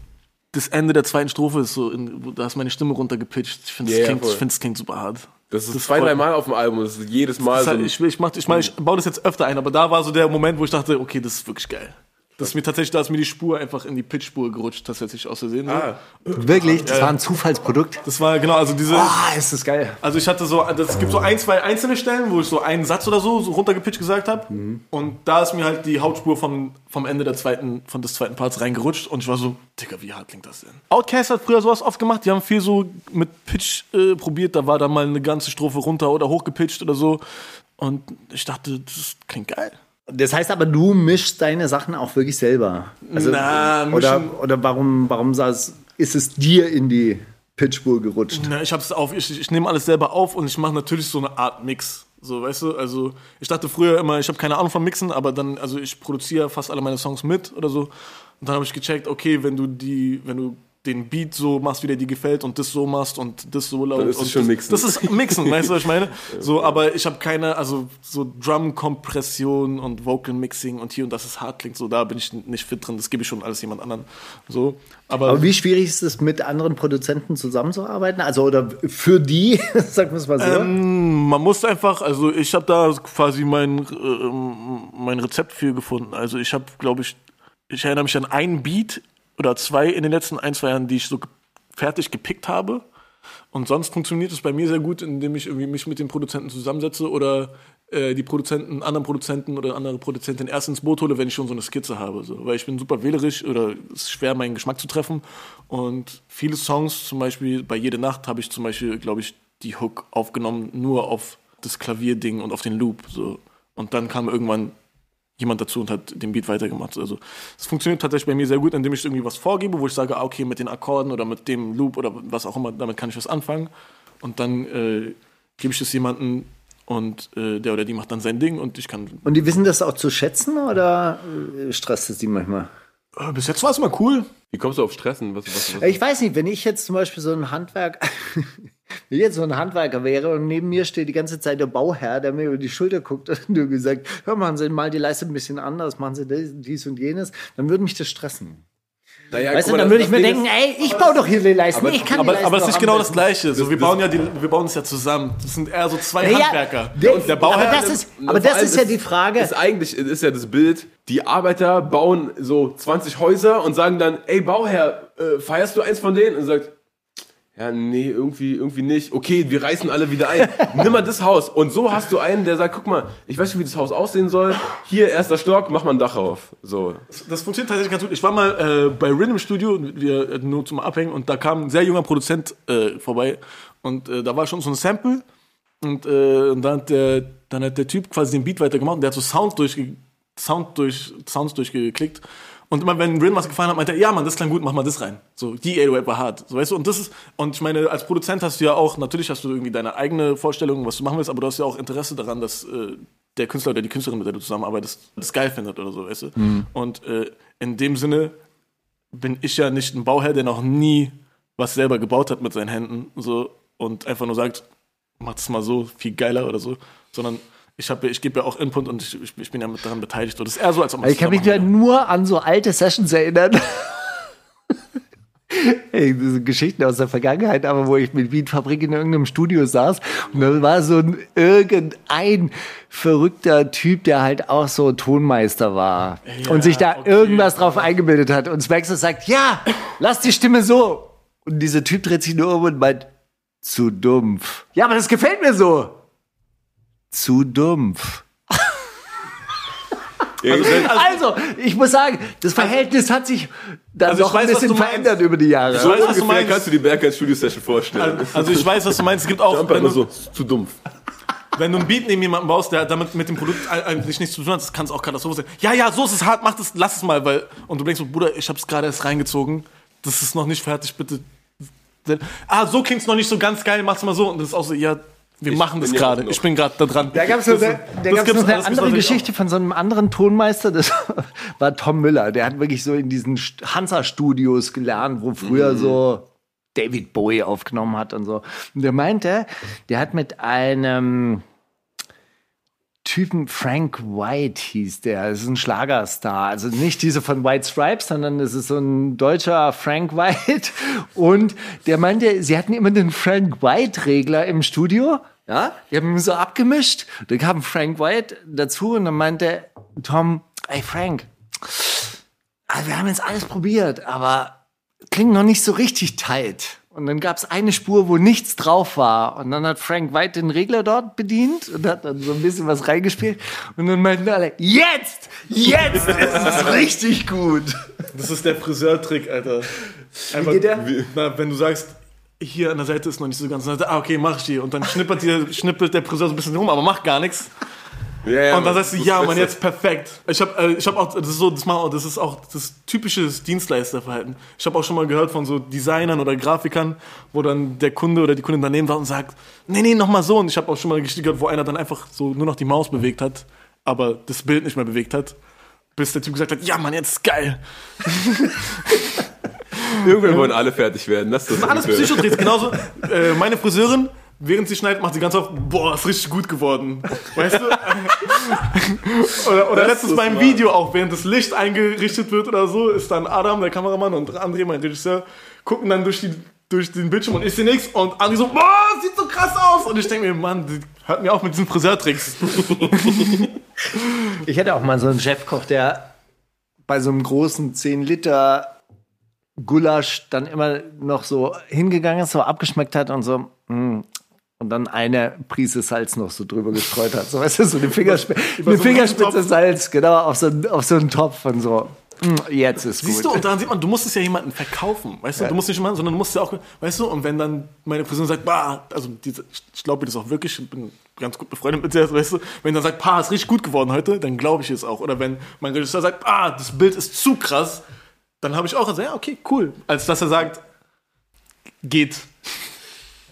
das Ende der zweiten Strophe ist so, in, da ist meine Stimme runtergepitcht. Ich finde, es klingt, klingt super hart. Das ist Das zwei, drei. Mal auf dem Album. Das ist jedes Mal Das so. halt, ein- ich, ich, mach, ich, meine, ich baue das jetzt öfter ein, aber da war so der Moment, wo ich dachte, okay, das ist wirklich geil. Das ist mir tatsächlich, da ist mir die Spur einfach in die Pitchspur gerutscht, tatsächlich aus Versehen. So. Ah. Wirklich? Das war ein Zufallsprodukt. Das war genau, also diese. Ah, ist das geil. Also ich hatte so, es gibt so ein, zwei einzelne Stellen, wo ich so einen Satz oder so, so runtergepitcht gesagt habe. Und da ist mir halt die Hauptspur vom, vom Ende der zweiten, von des zweiten Parts reingerutscht und ich war so, Digga, wie hart klingt das denn? Outcast hat früher sowas oft gemacht, die haben viel so mit Pitch äh, probiert, da war dann mal eine ganze Strophe runter oder hochgepitcht oder so. Und ich dachte, das klingt geil. Das heißt aber, du mischst deine Sachen auch wirklich selber. Also, Na, oder, oder warum, warum saß, ist es dir in die Pitchspur gerutscht? Na, ich hab's auf, ich, ich nehme alles selber auf und ich mache natürlich so eine Art Mix. So, weißt du, also ich dachte früher immer, ich habe keine Ahnung vom Mixen, aber dann, also ich produziere fast alle meine Songs mit oder so. Und dann habe ich gecheckt, okay, wenn du die, wenn du den Beat so machst, wie der dir gefällt und das so machst und das so laut. Dann ist und schon das, Mixen. Das ist Mixen, weißt du, was ich meine? (laughs) So, aber ich habe keine, also so Drum-Kompression und Vocal-Mixing und hier und das ist hart klingt, so da bin ich nicht fit drin, das gebe ich schon alles jemand anderen. So, aber, Aber wie schwierig ist es, mit anderen Produzenten zusammenzuarbeiten? Also, oder für die, (laughs) sagen wir es mal so. Ähm, man muss einfach, also ich habe da quasi mein, ähm, mein Rezept für gefunden. Also ich habe, glaube ich, ich erinnere mich an einen Beat oder zwei in den letzten ein, zwei Jahren, die ich so fertig gepickt habe. Und sonst funktioniert es bei mir sehr gut, indem ich irgendwie mich mit den Produzenten zusammensetze oder äh, die Produzenten, anderen Produzenten oder andere Produzentin erst ins Boot hole, wenn ich schon so eine Skizze habe. So. Weil ich bin super wählerisch oder es ist schwer, meinen Geschmack zu treffen. Und viele Songs, zum Beispiel bei Jede Nacht, habe ich zum Beispiel, glaube ich, die Hook aufgenommen, nur auf das Klavierding und auf den Loop. So. Und dann kam irgendwann jemand dazu und hat den Beat weitergemacht. Also es funktioniert tatsächlich bei mir sehr gut, indem ich irgendwie was vorgebe, wo ich sage, ah, okay, mit den Akkorden oder mit dem Loop oder was auch immer, damit kann ich was anfangen. Und dann äh, gebe ich das jemandem und äh, der oder die macht dann sein Ding und ich kann. Und die wissen das auch zu schätzen oder äh, stresst es die manchmal? Äh, bis jetzt war es mal cool. Wie kommst du auf Stressen? Was, was, was? Ich weiß nicht, wenn ich jetzt zum Beispiel so ein Handwerk, (laughs) wenn ich jetzt so ein Handwerker wäre und neben mir steht die ganze Zeit der Bauherr, der mir über die Schulter guckt (laughs) und nur gesagt, hör, machen Sie mal die Leiste ein bisschen anders, machen Sie dies, dies und jenes, dann würde mich das stressen. Naja, Weißt du, dann das- würde ich das mir denken, ey, ich baue doch hier die Leisten, ich kann die Aber, Leisten aber es ist am genau das. Gleiche. So, wir, das- bauen ja die, wir bauen es ja zusammen. Das sind eher so zwei Naja, Handwerker. der- und der Bauherr. aber das ist, aber das ist ja die Frage. Ist eigentlich ist ja das Bild, die Arbeiter bauen so 20 Häuser und sagen dann, ey Bauherr, äh, feierst du eins von denen? Und sagt, ja, nee, irgendwie, irgendwie nicht. Okay, wir reißen alle wieder ein. Nimm mal das Haus. Und so hast du einen, der sagt, guck mal, ich weiß nicht, wie das Haus aussehen soll. Hier, erster Stock, mach mal ein Dach auf. So. Das funktioniert tatsächlich ganz gut. Ich war mal äh, bei im Studio, wir, äh, nur zum Abhängen, und da kam ein sehr junger Produzent äh, vorbei. Und äh, da war schon so ein Sample. Und, äh, und dann, hat der, dann hat der Typ quasi den Beat weitergemacht und der hat so Sounds, durchge Sound durch, Sounds durchgeklickt. Und immer wenn Rin was gefallen hat, meinte er, ja Mann, das klang gut, mach mal das rein. So, die 808 war hart. So, weißt du, und das ist, und ich meine, als Produzent hast du ja auch, natürlich hast du irgendwie deine eigene Vorstellung, was du machen willst, aber du hast ja auch Interesse daran, dass äh, der Künstler oder die Künstlerin, mit der du zusammenarbeitest, das geil findet oder so, weißt du. Und äh, in dem Sinne bin ich ja nicht ein Bauherr, der noch nie was selber gebaut hat mit seinen Händen, so, und einfach nur sagt, mach das mal so, viel geiler oder so, sondern ich, hab, ja- ich gebe ja auch Input und ich, ich, ich bin ja mit daran beteiligt. So, das ist eher so, als ob man Ich kann mich ja nur an so alte Sessions erinnern. (laughs) Ey, das sind Geschichten aus der Vergangenheit, aber wo ich mit Beatfabrik in irgendeinem Studio saß und da war so ein irgendein verrückter Typ, der halt auch so Tonmeister war und sich da okay. irgendwas drauf eingebildet hat und Smaxer sagt, ja, lass die Stimme so. Und dieser Typ dreht sich nur um und meint, zu dumpf. Ja, aber das gefällt mir so. Zu dumpf. (laughs) Also, ich muss sagen, das Verhältnis hat sich dann Also ein weiß, was bisschen verändert über die Jahre. Ich weiß, was du meinst. kannst du die Bergheim Studio Session vorstellen. Also ich weiß, was du meinst. Es gibt auch, Jumper wenn du, so, zu dumpf. wenn du ein Beat neben jemanden baust, der damit mit dem Produkt eigentlich nichts zu tun hat, kann es auch Katastrophe sein. Ja, ja, so ist es hart, mach das, lass es mal, weil und du denkst so, Bruder, ich hab's gerade erst reingezogen, das ist noch nicht fertig, bitte. Ah, so klingt's noch nicht so ganz geil, mach's mal so und das ist auch so, ja, wir machen das auch gerade. Ich bin gerade da dran. Da gab es noch, eine, da das gab's gibt's noch eine alles, andere Geschichte von so einem anderen Tonmeister, das (laughs) war Tom Müller. Der hat wirklich so in diesen St- Hansa-Studios gelernt, wo Mhm. früher so David Bowie aufgenommen hat und so. Und der meinte, der hat mit einem Typen, Frank White hieß der, das ist ein Schlagerstar. Also nicht diese von White Stripes, sondern es ist so ein deutscher Frank White. (laughs) Und der meinte, sie hatten immer den Frank White-Regler im Studio. Ja, die haben ihn so abgemischt. Da kam Frank White dazu und dann meinte Tom, ey Frank, also wir haben jetzt alles probiert, aber klingt noch nicht so richtig tight. Und dann gab es eine Spur, wo nichts drauf war. Und dann hat Frank White den Regler dort bedient und hat dann so ein bisschen was reingespielt. Und dann meinten alle, jetzt, jetzt ist es (laughs) richtig gut. Das ist der Friseurtrick, Alter. Einfach, geht der? wie- Na, wenn du sagst, hier an der Seite ist noch nicht so ganz, dann sagt ah, okay, mach ich die. Und dann schnippert, die, schnippelt der Friseur so ein bisschen rum, aber macht gar nichts. Ja, ja, Und dann sagst du, ja, Mann, jetzt perfekt. Ich habe äh, ich hab auch, das ist so, das, mal, das ist auch das typische Dienstleisterverhalten. Ich habe auch schon mal gehört von so Designern oder Grafikern, wo dann der Kunde oder die Kundin daneben war und sagt, nee, nee, noch mal so. Und ich habe auch schon mal Geschichte gehört, wo einer dann einfach so nur noch die Maus bewegt hat, aber das Bild nicht mehr bewegt hat. Bis der Typ gesagt hat, ja, Mann, jetzt ist geil. (laughs) Irgendwann wollen alle fertig werden. Das ist das Alles. Psychotricks. Genauso, (laughs) äh, meine Friseurin, während sie schneidet, macht sie ganz oft, boah, ist richtig gut geworden. Weißt du? (laughs) oder oder letztens beim wahr. Video auch, während das Licht eingerichtet wird oder so, ist dann Adam, der Kameramann, und André, mein Regisseur, gucken dann durch, die, durch den Bildschirm und ich sehe nichts. Und André so, boah, sieht so krass aus. Und ich denke mir, Mann, die- hört mir auf mit diesen Friseurtricks. (laughs) Ich hatte auch mal so einen Chefkoch, der bei so einem großen 10 Liter Gulasch dann immer noch so hingegangen ist, so abgeschmeckt hat und so. mm, Und dann eine Prise Salz noch so drüber gestreut hat. So, weißt du, so eine, Fingerspitze, eine so Fingerspitze. Salz, genau, auf so, einen- auf so einen Topf und so. Jetzt ist Siehst gut. du, und daran sieht man, du musst es ja jemandem verkaufen, weißt du? Du musst nicht machen, sondern du musst ja auch, weißt du, und wenn dann meine Friseurin sagt, bah, also diese, ich, ich glaube das auch wirklich, ich bin ganz gut befreundet mit der, weißt du, wenn dann sagt, pa, ist richtig gut geworden heute, dann glaube ich es auch. Oder wenn mein Regisseur sagt, ah, das Bild ist zu krass, dann habe ich auch gesagt, ja, okay, cool. Als dass er sagt, geht.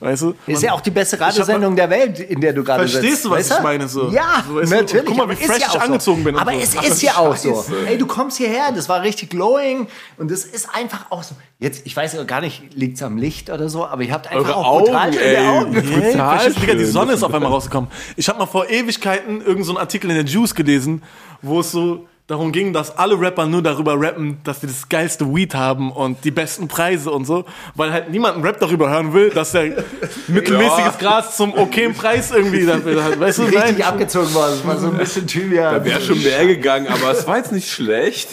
Weißt du? Ist ja auch die beste Radiosendung der Welt, in der du gerade sitzt. Verstehst du, was weißt ich meine, so? Ja, So, weißt du, natürlich. guck mal, wie fresh ja ich auch so. angezogen bin Aber so. es ist ja auch so. Ey, du kommst hierher, das war richtig glowing und es ist einfach auch so. Jetzt, ich weiß ja gar nicht, liegt es am Licht oder so, aber ihr habt einfach Eure auch brutal Augen, schöne ey. Augen. Hey, Total verstehst du, Digga, die. Sonne ist auf einmal rausgekommen. Ich habe mal vor Ewigkeiten irgendeinen so einen Artikel in der Juice gelesen, wo es so darum ging, dass alle Rapper nur darüber rappen, dass sie das geilste Weed haben und die besten Preise und so, weil halt niemand einen Rap darüber hören will, dass der (laughs) mittelmäßiges Gras zum okayen Preis irgendwie dafür hat. Weißt du, Richtig nein. abgezogen worden. Das war so ein bisschen Thymian. Da wäre schon mehr gegangen, aber es war jetzt nicht schlecht.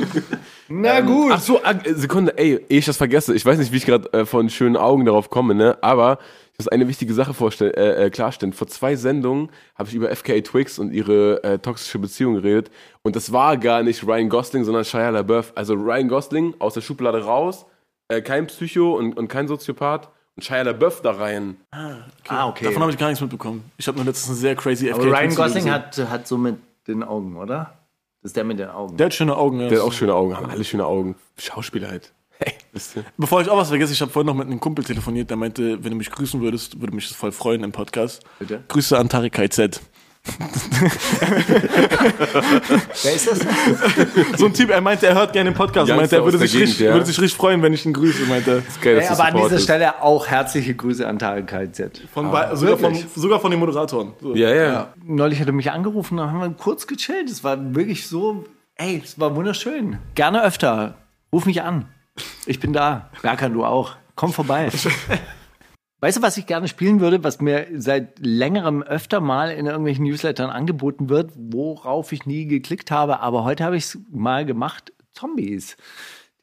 (laughs) Na gut. Ach so, ah, Sekunde, ey, ehe ich das vergesse, ich weiß nicht, wie ich gerade äh, von schönen Augen darauf komme, ne? Aber ich muss eine wichtige Sache vorstellen, äh, äh, klarstellen. Vor zwei Sendungen habe ich über FKA Twigs und ihre äh, toxische Beziehung geredet. Und das war gar nicht Ryan Gosling, sondern Shia LaBeouf. Also Ryan Gosling aus der Schublade raus, äh, kein Psycho und, und kein Soziopath. Und Shia LaBeouf da rein. Ah, okay. Davon habe ich gar nichts mitbekommen. Ich habe nur letztens eine sehr crazy FK Aber Ryan Gosling gesehen. hat, hat so mit den Augen, oder? Das ist der mit den Augen. Der hat schöne Augen. Ja. Der hat auch schöne Augen, haben alle schöne Augen. Schauspieler halt. Hey? Bevor ich auch was vergesse, ich habe vorhin noch mit einem Kumpel telefoniert, der meinte, wenn du mich grüßen würdest, würde mich das voll freuen im Podcast. Bitte? Grüße an Tarek KZ. (laughs) Wer ist das? So ein Typ, er meinte, er hört gerne den Podcast. Er meinte, er würde sich, richtig, Gegend, ja. würde sich richtig freuen, wenn ich ihn grüße, meinte. Geil, dass Ey, du aber an dieser supportest. Stelle auch herzliche Grüße an Tarek KZ. Von, bei- sogar, von, sogar von den Moderatoren. So. Ja, ja. Neulich hat er mich angerufen, da haben wir kurz gechillt. Es war wirklich so, ey, es war wunderschön. Gerne öfter. Ruf mich an. Ich bin da. Berkan, du auch. Komm vorbei. Weißt du, was ich gerne spielen würde, was mir seit längerem öfter mal in irgendwelchen Newslettern angeboten wird, worauf ich nie geklickt habe, aber heute habe ich es mal gemacht. Zombies.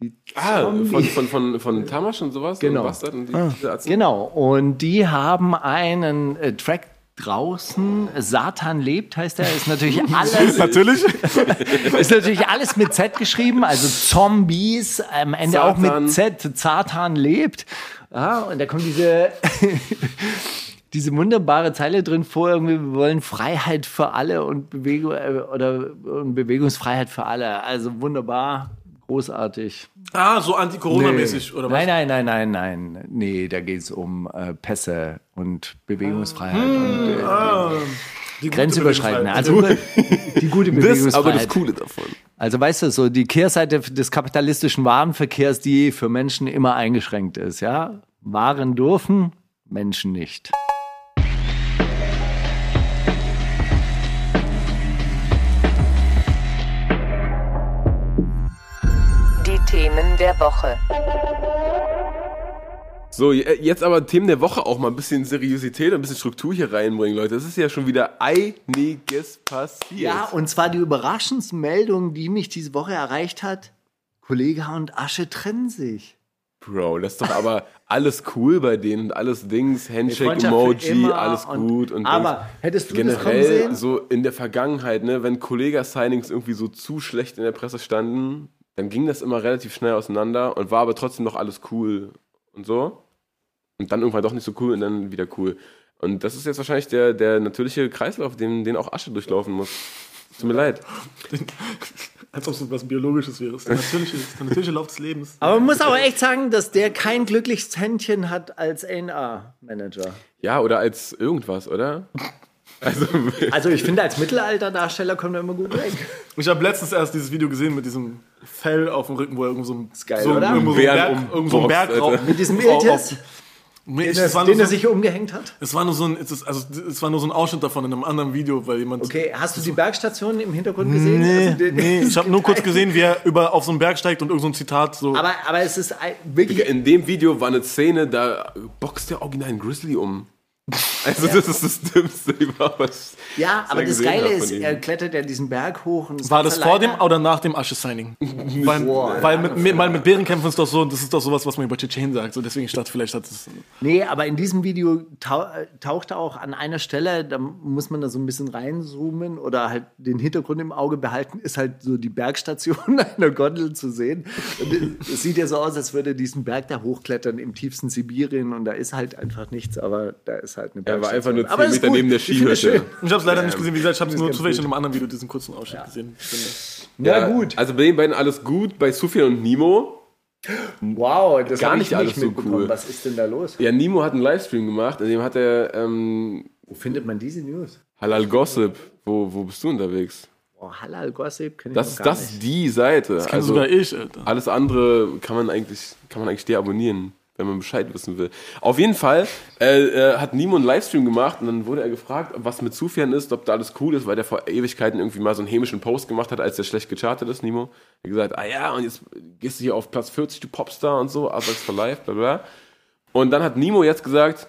Die Ah, von, Zombies. von, von, von Tamasch und sowas? Genau. Und und die, Arzt- Genau, und die haben einen äh, Track draußen. Satan lebt heißt er. Ist natürlich (laughs) alles, Natürlich. (laughs) ist natürlich alles mit Z geschrieben, also Zombies, am Ende auch Satan. mit Z. Satan lebt. Ja, und da kommt diese, (laughs) diese wunderbare Zeile drin vor, irgendwie, wir wollen Freiheit für alle und Bewegung äh, oder und Bewegungsfreiheit für alle. Also wunderbar, großartig. ah, so anti-Corona-mäßig, oder was? Nein, nein, nein, nein, nein. Nee, da geht es um äh, Pässe und Bewegungsfreiheit und äh, Ah, die. Bewegungsfreiheit. Also (laughs) die gute Das, Bewegungsfreiheit. aber das Coole davon. Also weißt du, so die Kehrseite des kapitalistischen Warenverkehrs, die für Menschen immer eingeschränkt ist, ja? Waren dürfen, Menschen nicht. Themen der Woche. So, je- jetzt aber Themen der Woche auch mal ein bisschen Seriosität und ein bisschen Struktur hier reinbringen, Leute. Es ist ja schon wieder einiges passiert. Ja, und zwar die Überraschungsmeldung, die mich diese Woche erreicht hat. Kollege und Asche trennen sich. Bro, das ist doch aber (laughs) alles cool bei denen und alles Dings, Handshake-Emoji, alles und- gut. Und aber Dings. hättest du das kommen generell sehen? so in der Vergangenheit, ne, wenn Kollega-Signings irgendwie so zu schlecht in der Presse standen, dann ging das immer relativ schnell auseinander und war aber trotzdem noch alles cool und so. Und dann irgendwann doch nicht so cool und dann wieder cool. Und das ist jetzt wahrscheinlich der, der natürliche Kreislauf, den, den auch Asche durchlaufen muss. Tut mir leid. (laughs) Als ob es was Biologisches wäre. Das ist der natürliche, der natürliche Lauf des Lebens. Aber man muss aber echt sagen, dass der kein glückliches Händchen hat als A&R-Manager. Ja, oder als irgendwas, oder? Also, (laughs) Also ich finde, als Mittelalterdarsteller kommt er immer gut weg. Ich habe letztens erst dieses Video gesehen mit diesem Fell auf dem Rücken, wo er irgendwo so, ein- geil, so, oder? irgendwo so ein Bären Berg, so ein umboxt, Berg Alter. Mit diesem Iltis, Nee, den, ich, er, es, den er so, sich umgehängt hat. es war nur so ein, es, ist, also, es war nur so ein Ausschnitt davon in einem anderen Video, weil jemand. Okay, hast du die Bergstation im Hintergrund gesehen? Nee, Also, den- nee, (laughs) ich habe nur kurz gesehen, wie er über, auf so einen Berg steigt und irgend so ein Zitat so. Aber, aber es ist ein- wirklich... in dem Video war eine Szene, da boxt der original einen Grizzly um. Also das ist das Dümmste überhaupt. was ich Ja, aber das Geile ist, er klettert ja diesen Berg hoch. Und War das vor dem oder nach dem Asche-Signing? (laughs) weil weil mit, mit, weil mit Bärenkämpfen ist doch so, das ist doch sowas, was man über Tschetschen sagt. So deswegen statt vielleicht hat es. Nee, aber in diesem Video äh, taucht er auch an einer Stelle, da muss man da so ein bisschen reinzoomen oder halt den Hintergrund im Auge behalten, ist halt so die Bergstation (laughs) einer Gondel zu sehen. Und es sieht ja so aus, als würde er diesen Berg da hochklettern im tiefsten Sibirien und da ist halt einfach nichts, aber da ist halt eine Er war einfach nur 10 Aber ist Meter neben der Skihütte. (laughs) Ich habe es leider nicht gesehen, wie gesagt, ich habe es nur zufällig in einem anderen Video diesen kurzen Ausschnitt gesehen. Ja, gut. Also bei den beiden alles gut, bei Sufjan und Nimo. Wow, das Gar nicht ich alles nicht so cool. Was ist denn da los? Ja, Nimo hat einen Livestream gemacht, in dem hat er ähm, Wo findet man diese News? Halal Gossip. Wo, wo bist du unterwegs? Oh, Halal Gossip, kenn ich Das noch ist, gar das nicht. ist die Seite. Kenn Also, sogar ich, Alter. alles andere kann man eigentlich, kann man eigentlich deabonnieren, wenn man Bescheid wissen will. Auf jeden Fall äh, äh, hat Nimo einen Livestream gemacht und dann wurde er gefragt, was mit Sufjan ist, ob da alles cool ist, weil der vor Ewigkeiten irgendwie mal so einen hämischen Post gemacht hat, als der schlecht gechartet ist, Nimo. Er hat gesagt, ah ja, und jetzt gehst du hier auf Platz 40, du Popstar und so, Asax for Life, bla bla. Und dann hat Nimo jetzt gesagt,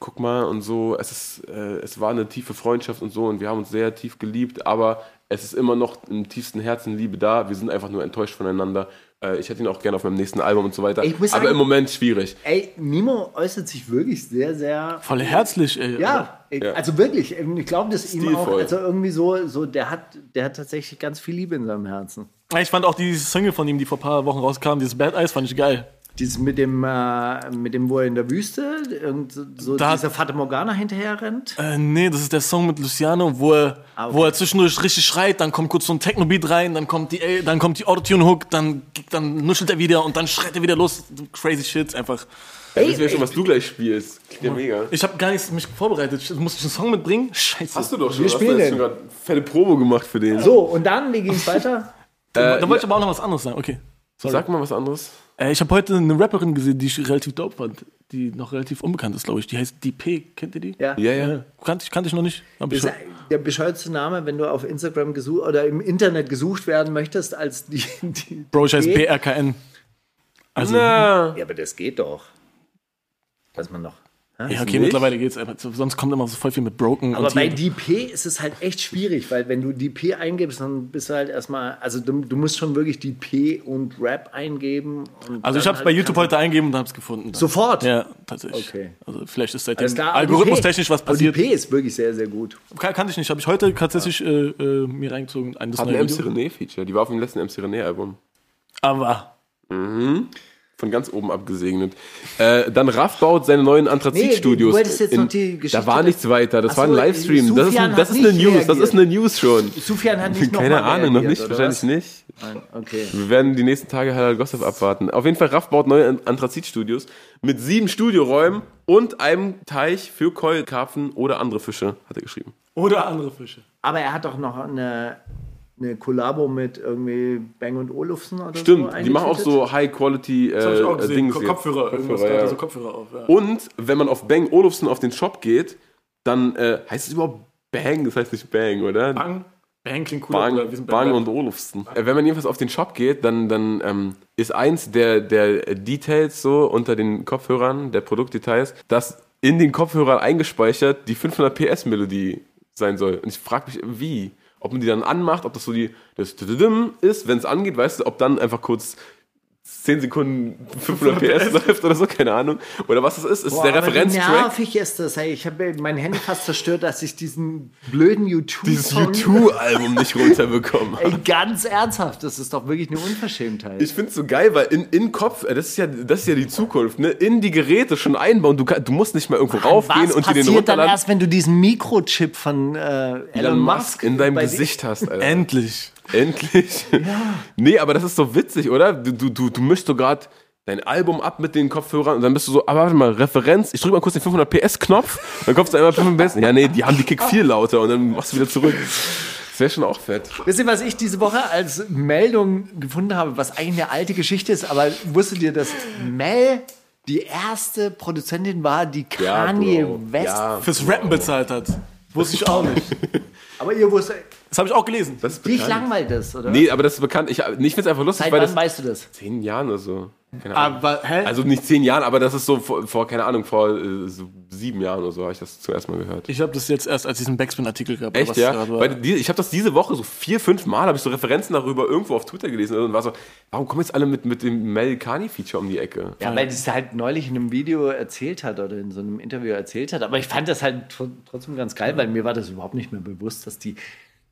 guck mal und so, es ist, äh, es war eine tiefe Freundschaft und so und wir haben uns sehr tief geliebt, aber es ist immer noch im tiefsten Herzen Liebe da. Wir sind einfach nur enttäuscht voneinander. Äh, ich hätte ihn auch gerne auf meinem nächsten Album und so weiter. Aber sagen- im Moment schwierig. Ey, Nimo äußert sich wirklich sehr, sehr Voll herzlich, ey. Ja, Ja. also wirklich. Ich glaube, dass ihm auch, also irgendwie so, so der hat, der hat tatsächlich ganz viel Liebe in seinem Herzen. Ich fand auch die Single von ihm, die vor ein paar Wochen rauskam, dieses Bad Eyes, fand ich geil. Dieses mit dem, äh, mit dem, wo er in der Wüste irgend so- Da- dieser Fata Morgana hinterher rennt. Äh, nee, das ist der Song mit Luciano, wo er, Ah, okay. wo er zwischendurch richtig schreit, dann kommt kurz so ein Techno-Beat rein, dann kommt die, äh, dann kommt die Autotune-Hook, dann, dann nuschelt er wieder und dann schreit er wieder los. Crazy Shit, einfach. Ja, wissen wir schon, was du gleich spielst. Klingt ja mega. Ich habe gar nichts mich vorbereitet. Muss ich einen Song mitbringen? Scheiße. Hast du doch schon. Wir hast du spielen jetzt den. schon gerade fette Probe gemacht für den. So, und dann, wie ging es weiter? da wollte ich aber auch noch was anderes sagen. Okay. Sag mal was anderes. Äh, ich habe heute eine Rapperin gesehen, die ich relativ dope fand. Die noch relativ unbekannt ist, glaube ich. Die heißt DP. Kennt ihr die? Ja. Ja, ja. Ja, kannte ich, kannte ich noch nicht. Hab ich Das schon. ist der bescheuertste Name, wenn du auf Instagram gesucht oder im Internet gesucht werden möchtest, als die. die Bro, ich heiße BRKN. Also, Na, Ja, aber das geht doch. Weiß man noch. Ja, okay, nicht? mittlerweile geht's einfach. Sonst kommt immer so voll viel mit Broken. Aber und bei DP ist es halt echt schwierig, weil wenn du DP eingibst, dann bist du halt erstmal, also du, du musst schon wirklich DP und Rap eingeben. und Also ich dann habe es bei halt YouTube kannst heute eingeben und habe es gefunden. du- Sofort? Ja, tatsächlich. Okay. Also vielleicht ist seitdem aber algorithmustechnisch was passiert. Aber DP ist wirklich sehr, sehr gut. Kann, kannte ich nicht. Habe ich heute tatsächlich äh, äh, mir reingezogen. Ein das hat ein MC. René-Feature. Die war auf dem letzten MC René-Album. Aber Von ganz oben abgesegnet. Äh, dann Raff baut seine neuen Anthrazit-Studios. Nee, du wolltest jetzt in- noch die Geschichte- Da war nichts weiter. Das Ach war ein so, Livestream. Das ist, ein, das ist eine nicht News. Das reagiert. ist eine News schon. Sufjan hat nicht noch Keine mal Ahnung, noch nicht. Wahrscheinlich was? nicht. Nein, okay. Wir werden die nächsten Tage Halal Gossip abwarten. Auf jeden Fall, Raff baut neue Anthrazit-Studios mit sieben Studioräumen und einem Teich für Keukarpfen oder andere Fische, hat er geschrieben. oder andere Fische. Aber er hat doch noch eine, eine Kollabo mit irgendwie Bang und Olufsen oder so. Stimmt, die machen auch so High-Quality Das habe ich auch äh, gesehen. Dings. Kopfhörer, irgendwas Kopfhörer, ja. so Kopfhörer auf. Ja. Und wenn man auf Bang Olufsen auf den Shop geht, dann äh, heißt es überhaupt Bang, das heißt nicht Bang, oder? Bang, Bang klingt cooler. Bang, Bang Rap. und Olufsen. Äh, Wenn man jedenfalls auf den Shop geht, dann, dann ähm, ist eins der, der Details so unter den Kopfhörern, der Produktdetails, dass in den Kopfhörern eingespeichert die 500 PS Melodie sein soll. Und ich frage mich, wie? Ob man die dann anmacht, ob das so die das ist, wenn es angeht, weißt du, ob dann einfach kurz 10 Sekunden 500 PS läuft oder so, keine Ahnung. Oder was das ist, ist Boah, der Referenztrack. nervig ist das? Ey, ich habe mein Handy fast zerstört, dass ich diesen blöden YouTube. Dieses U2-Album nicht runterbekommen habe. Ey, ganz ernsthaft, das ist doch wirklich eine Unverschämtheit. Ich find's so geil, weil in, in Kopf, äh, das ist ja, das ist ja die Zukunft, ne? In die Geräte schon einbauen. Du, kann, du musst nicht mal irgendwo raufgehen Was und dir den passiert dann runterladen. erst, wenn du diesen Mikrochip von äh, Elon Musk in deinem Gesicht hast, (laughs) Alter. Endlich. Endlich. Nee, aber das ist so witzig, oder? Du, du, du, du mischst so gerade dein Album ab mit den Kopfhörern und dann bist du so, aber warte mal, Referenz, ich drück mal kurz den 500 PS Knopf, dann kommst du einmal 500 PS. Ja, nee, die haben die Kick viel lauter und dann machst du wieder zurück. Das wäre schon auch fett. Wisst ihr, was ich diese Woche als Meldung gefunden habe, was eigentlich eine alte Geschichte ist, aber wusstet ihr, dass Mel die erste Produzentin war, die Ja, Kanye Bro. West. Ja, Fürs Rappen bezahlt hat. Wusste ich auch nicht. Aber ihr wusstet, Das habe ich auch gelesen. das ist dich bekannt. langweilt das, oder? Nee, aber das ist bekannt. Ich, ich finde es einfach lustig, Seit weil wann das weißt du das? zehn Jahren oder so. Keine Ahnung. Aber, hä? Also nicht zehn Jahren, aber das ist so vor, vor keine Ahnung, vor äh, so sieben Jahren oder so habe ich das zuerst mal gehört. ich habe das jetzt erst als diesen Backspin-Artikel gehabt. Echt, was ja? Weil die, ich habe das diese Woche so vier, fünf Mal, habe ich so Referenzen darüber irgendwo auf Twitter gelesen und war so, warum kommen jetzt alle mit, mit dem Mel Carney-Feature um die Ecke? Ja, weil das halt neulich in einem Video erzählt hat oder in so einem Interview erzählt hat. Aber ich fand das halt tr- trotzdem ganz geil, weil mir war das überhaupt nicht mehr bewusst, dass die.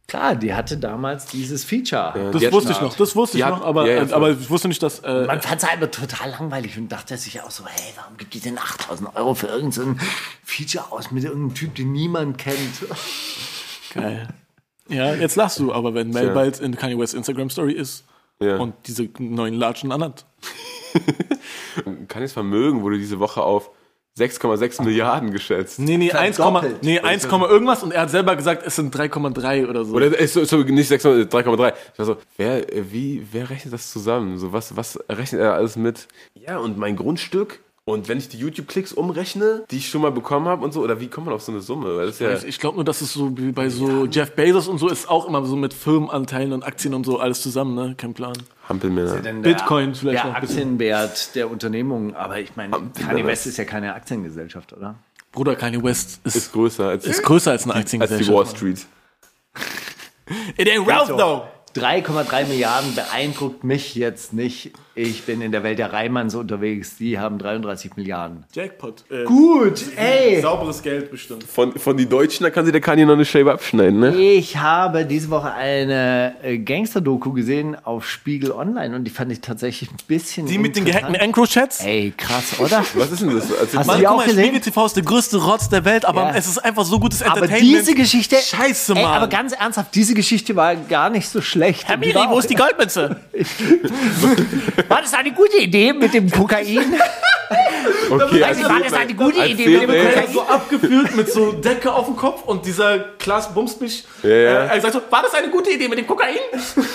Klar, die hatte damals dieses Feature. das die hat wusste ich noch, das wusste ich hat- noch, aber, ja, ja, äh, aber ich wusste nicht, dass. Äh, Man fand es halt aber total langweilig und dachte sich auch so, hey, warum gibt die denn 8000 Euro für irgendein Feature aus mit irgendeinem Typ, den niemand kennt? (laughs) geil. Ja, jetzt lachst du, aber wenn Mel bald in Kanye West Instagram Story ist Ja. und diese neuen Latschen anhat. (laughs) Kanye's Vermögen wurde diese Woche auf 6,6 Milliarden geschätzt. Nee, nee, 1, Verdoppelt. nee, 1, irgendwas und er hat selber gesagt, es sind 3,3 oder so. Oder ist so, ist so nicht 6, 3,3. Ich war so, wer, wie, wer rechnet das zusammen? So, was, was rechnet er alles mit? Ja, und mein Grundstück. Und wenn ich die YouTube-Klicks umrechne, die ich schon mal bekommen habe und so, oder wie kommt man auf so eine Summe? Weil das ja, Ich glaube nur, dass es so wie bei so Jeff Bezos und so ist auch immer so mit Firmenanteilen und Aktien und so alles zusammen, ne? Kein Plan. Hampelmänner. Bitcoin vielleicht Der noch ein bisschen. Aktienwert der Unternehmung. Aber ich meine, Kanye West ist ja keine Aktiengesellschaft, oder? Bruder, Kanye West ist, Ist größer als, ist größer als eine als die Aktiengesellschaft. Wall Street. It ain't Ralph though. 3,3 Milliarden beeindruckt mich jetzt nicht. Ich bin in der Welt der Reimanns unterwegs. Die haben 33 Milliarden. Jackpot. Äh, Gut, (laughs) ey. Sauberes Geld bestimmt. Von, von die Deutschen, da kann sich der Kanye noch eine Scheibe abschneiden, ne? Ich habe diese Woche eine äh, Gangster-Doku gesehen auf Spiegel Online und die fand ich tatsächlich ein bisschen. Die mit den gehackten Encro-Chats? Ey, krass, oder? (laughs) Was ist denn das? Erzähl Hast mal. du die auch guck mal, gesehen? Spiegel TV ist der größte Rotz der Welt, aber Ja. es ist einfach so gutes Aber Entertainment. diese Geschichte. Scheiße, Mann. Ey, aber ganz ernsthaft, diese Geschichte war gar nicht so schlecht. Herr Miri, wo ist die Goldmünze? (laughs) War das eine gute Idee mit dem Kokain? (laughs) Okay, ich, war das eine gute Erzähl Idee mit dem. Er Kokain? so abgeführt mit so Decke auf dem Kopf und dieser Klaas bumst mich. Ja, ja. Äh, er sagt so, war das eine gute Idee mit dem Kokain? (laughs)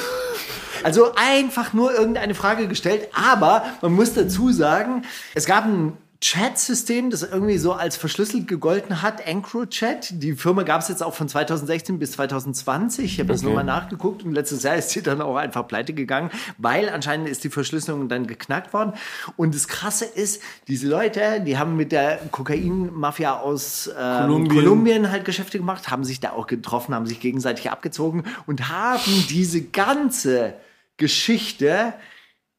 Also einfach nur irgendeine Frage gestellt, aber man muss dazu sagen, es gab ein Chat-System, das irgendwie so als verschlüsselt gegolten hat, EncroChat. Die Firma gab es jetzt auch von 2016 bis 2020. Ich habe das nochmal nachgeguckt und letztes Jahr ist sie dann auch einfach pleite gegangen, weil anscheinend ist die Verschlüsselung dann geknackt worden. Und das Krasse ist, diese Leute, die haben mit der Kokain-Mafia aus ähm, Kolumbien. Kolumbien halt Geschäfte gemacht, haben sich da auch getroffen, haben sich gegenseitig abgezogen und haben diese ganze Geschichte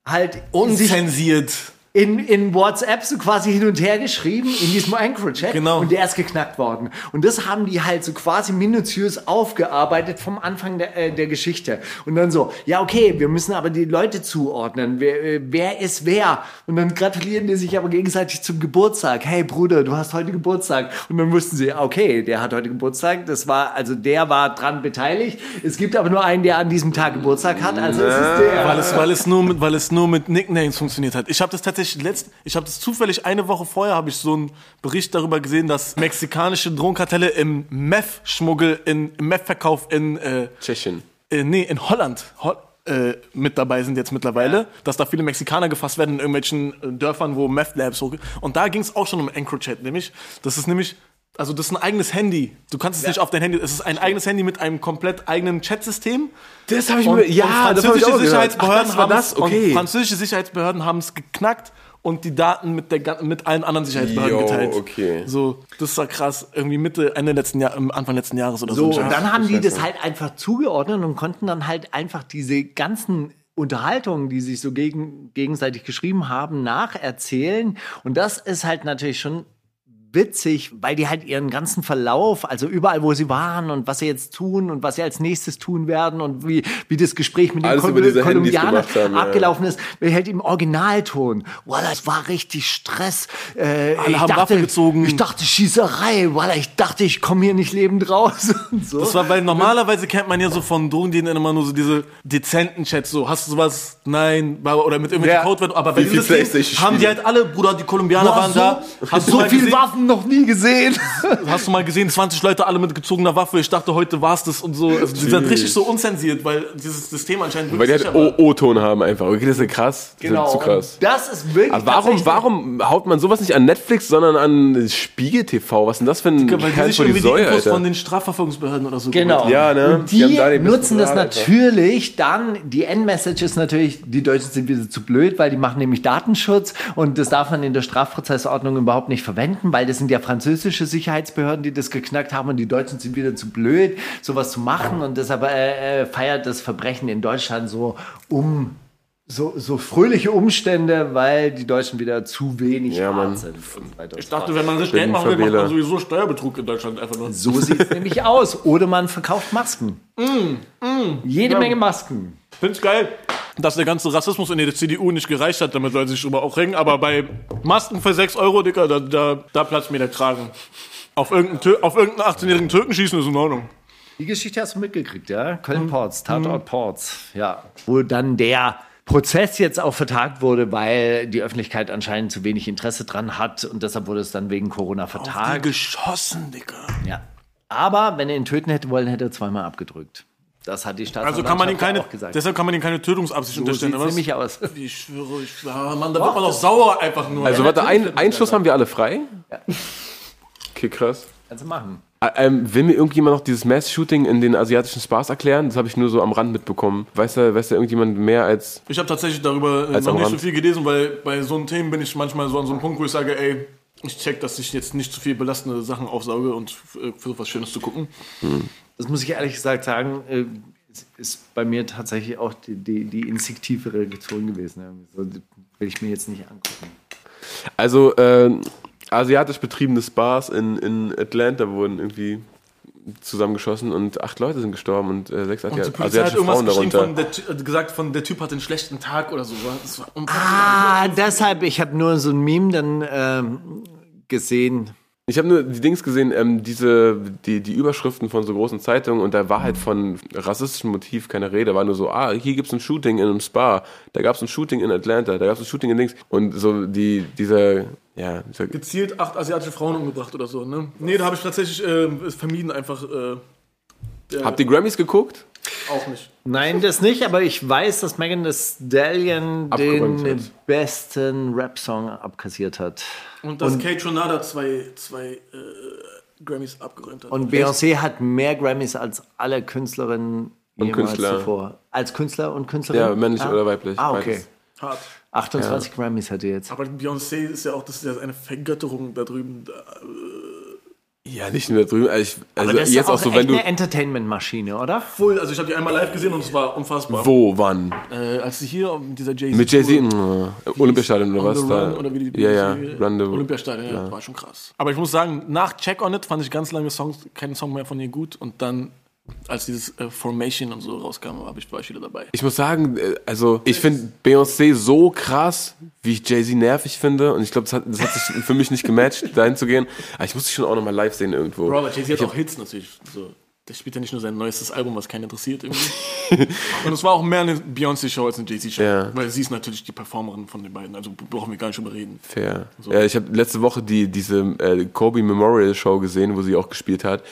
halt Unzensiert. In, in WhatsApp so quasi hin und her geschrieben, in diesem Anchor-Chat. Genau. Und der ist geknackt worden. Und das haben die halt so quasi minutiös aufgearbeitet vom Anfang der, äh, der Geschichte. Und dann so, ja, okay, wir müssen aber die Leute zuordnen. Wer, äh, wer ist wer? Und dann gratulieren die sich aber gegenseitig zum Geburtstag. Hey Bruder, du hast heute Geburtstag. Und dann wussten sie, okay, der hat heute Geburtstag. Das war, also der war dran beteiligt. Es gibt aber nur einen, der an diesem Tag Geburtstag hat. Also es ist der. Weil es, weil, es nur mit, weil es nur mit Nicknames funktioniert hat. Ich habe das tatsächlich letzt, ich habe das zufällig eine Woche vorher habe ich so einen Bericht darüber gesehen, dass mexikanische Drogenkartelle im Meth-Schmuggel, in, im Meth-Verkauf in, äh, Tschechien. äh, nee, in Holland Ho äh, mit dabei sind jetzt mittlerweile, dass da viele Mexikaner gefasst werden in irgendwelchen äh, Dörfern, wo Meth-Labs hoch. Und da ging es auch schon um EncroChat, nämlich, das ist nämlich, also das ist ein eigenes Handy. Du kannst es nicht auf dein Handy, es ist ein eigenes Handy mit einem komplett eigenen Chatsystem. Das habe ich Und, mir, ja, und das französische auch gehört. Sicherheitsbehörden Ach, das war haben das, okay. Und französische Sicherheitsbehörden haben es geknackt und die Daten mit, der, mit allen anderen Sicherheitsbehörden Jo, geteilt. okay. So, das war krass. Irgendwie Mitte, Ende letzten Jahr, Anfang letzten Jahres oder so. So, und dann haben die das halt einfach zugeordnet und konnten dann halt einfach diese ganzen Unterhaltungen, die sich so gegen, gegenseitig geschrieben haben, nacherzählen. Und das ist halt natürlich schon witzig, weil die halt ihren ganzen Verlauf, also überall, wo sie waren und was sie jetzt tun und was sie als nächstes tun werden und wie, wie das Gespräch mit den Alles Handys Kolumbianern haben, ja. abgelaufen ist, halt im Originalton. Wow, das war richtig Stress. Äh, Alle ich haben dachte, Waffe gezogen. Ich dachte Schießerei, weil ich dachte, ich komme hier nicht lebend raus (laughs) und so. Das war, weil normalerweise kennt man ja so von Drogendealern immer nur so diese dezenten Chats, so, hast du sowas? Nein, oder mit irgendwelchen Ja. Codewörtern. Aber bei Wie viel diesem haben die halt alle, Bruder, die Kolumbianer Boah, waren da. so, Hast du so mal viele gesehen? Waffen Waffen noch nie gesehen. (laughs) Hast du mal gesehen, 20 Leute alle mit gezogener Waffe? Ich dachte, heute war's das und so. Also, die sind richtig so unzensiert, weil dieses System anscheinend Weil die wirklich halt war. O-Ton haben einfach. Okay, das ist ja krass. Das ist zu krass. Und Das ist wirklich. Aber warum, warum haut man sowas nicht an Netflix, sondern an Spiegel TV? Was ist denn das für ein Weil die sich die Säue, Infos von den Strafverfolgungsbehörden oder so Genau. Ja, ne? Und Die die, haben da nutzen das natürlich dann, die Endmessage ist natürlich, die Deutschen sind wieder zu blöd, weil die machen nämlich Datenschutz und das darf man in der Strafprozessordnung überhaupt nicht verwenden, weil das sind ja französische Sicherheitsbehörden, die das geknackt haben und die Deutschen sind wieder zu blöd, sowas zu machen und deshalb äh, äh, feiert das Verbrechen in Deutschland so um so, so fröhliche Umstände, weil die Deutschen wieder zu wenig Ja, Mann. hart sind. Ich dachte, wenn man sich Geld machen will, macht man sowieso Steuerbetrug in Deutschland einfach nur. So sieht es nämlich aus. Oder man verkauft Masken. Jede Menge Masken. Find's geil, dass der ganze Rassismus in der CDU nicht gereicht hat, damit Leute sich drüber auch ringen. Aber bei Masken für 6 Euro, Dicker, da, da, da platzt mir der Kragen. Auf irgendeinen, auf irgendeinen 18-jährigen Türken schießen ist in Ordnung. Die Geschichte hast du mitgekriegt, ja? Köln-Ports, Tatort Ports, ja. Wo dann der Prozess jetzt auch vertagt wurde, weil die Öffentlichkeit anscheinend zu wenig Interesse dran hat und deshalb wurde es dann wegen Corona Die vertagt. geschossen, Dicker. Ja. Aber wenn er ihn töten hätte wollen, hätte er zweimal abgedrückt. Das hat die Also kann man ihn Staatsanwaltschaft keine, auch gesagt. deshalb kann man ihm keine Tötungsabsicht so unterstellen, was? nämlich aus. Ich schwöre, ich, ja, Mann, da wird man doch sauer einfach nur. Also warte, ein, einen Schuss haben wir alle frei? Okay, krass. Kannst du machen. Ähm, will mir irgendjemand noch dieses Mass-Shooting in den asiatischen Spas erklären? Das habe ich nur so am Rand mitbekommen. Weiß da, weiß da irgendjemand mehr als... Ich habe tatsächlich darüber äh, Als noch nicht so Rand. viel gelesen, weil bei so einem Themen bin ich manchmal so an so einem Punkt, wo ich sage, ey, ich check, dass ich jetzt nicht zu viel belastende Sachen aufsauge und äh, versuche was Schönes zu gucken. Das muss ich ehrlich gesagt sagen, äh, ist- ist bei mir tatsächlich auch die, die, die instinktive Reaktion gewesen. So, das will ich mir jetzt nicht angucken. Also, äh, asiatisch betriebene Spas in, in Atlanta wurden irgendwie zusammengeschossen und acht Leute sind gestorben und äh, sechs Und die Asi Polizei hat asiatische irgendwas Frauen geschrieben darunter. von der, äh, gesagt, von der Typ hat einen schlechten Tag oder so. Das. Ah, deshalb, ich habe nur so ein Meme dann ähm, gesehen. Ich habe nur die Dings gesehen, ähm, diese, die, die Überschriften von so großen Zeitungen und da war halt von rassistischem Motiv keine Rede. War nur so, ah, hier gibt's ein Shooting in einem Spa, da gab's ein Shooting in Atlanta, da gab's ein Shooting in Dings. Und so die, dieser, ja, dieser, Gezielt acht asiatische Frauen umgebracht oder so, ne? Nee, da habe ich tatsächlich äh, vermieden, einfach äh, der, Habt ihr Grammys geguckt? Auch nicht. Nein, das nicht, aber ich weiß, dass Megan Thee Stallion Abgeräumt den hat. besten Rap-Song abkassiert hat. Und dass Kate Tronada zwei, zwei äh, Grammys abgeräumt hat. Und Beyoncé hat mehr Grammys als alle Künstlerinnen Und jemals Künstler. zuvor. Als Künstler und Künstlerin? Ja, männlich ah. oder weiblich, Ah, okay. beides. Hart. 28 Grammys hat er jetzt. Aber Beyoncé ist ja auch, das ist ja eine Vergötterung da drüben. Da, Ja, nicht nur da drüben. Also, ich, also Aber das ist jetzt ja auch auch so, echt wenn du. eine Entertainment-Maschine, oder? voll, also ich habe die einmal live gesehen und es war unfassbar. Wo, wann? Äh, als sie hier mit dieser Jay-Z. Mit Jay-Z? Mm, Olympiastadion oder was? the Da. Run oder wie die ja, ja, Run the Olympiastadion, ja, war schon krass. Aber ich muss sagen, nach Check on It fand ich ganz lange Songs, keinen Song mehr von ihr gut und dann, als dieses äh, Formation und so rauskam, hab ich, war ich wieder dabei. Ich muss sagen, äh, also ich finde Beyoncé so krass, wie ich Jay-Z nervig finde. Und ich glaube, das hat, das hat sich (laughs) für mich nicht gematcht, dahin zu gehen. Aber ich muss sie schon auch nochmal live sehen irgendwo. Bro, aber Jay-Z hat auch Hits natürlich. So. Der spielt ja nicht nur sein neuestes Album, was keinen interessiert irgendwie. (laughs) und es war auch mehr eine Beyoncé-Show als eine Jay-Z-Show. Ja. Weil sie ist natürlich die Performerin von den beiden. Also brauchen wir gar nicht drüber reden. Fair. Ja, ich habe letzte Woche die, diese äh, Kobe Memorial Show gesehen, wo sie auch gespielt hat.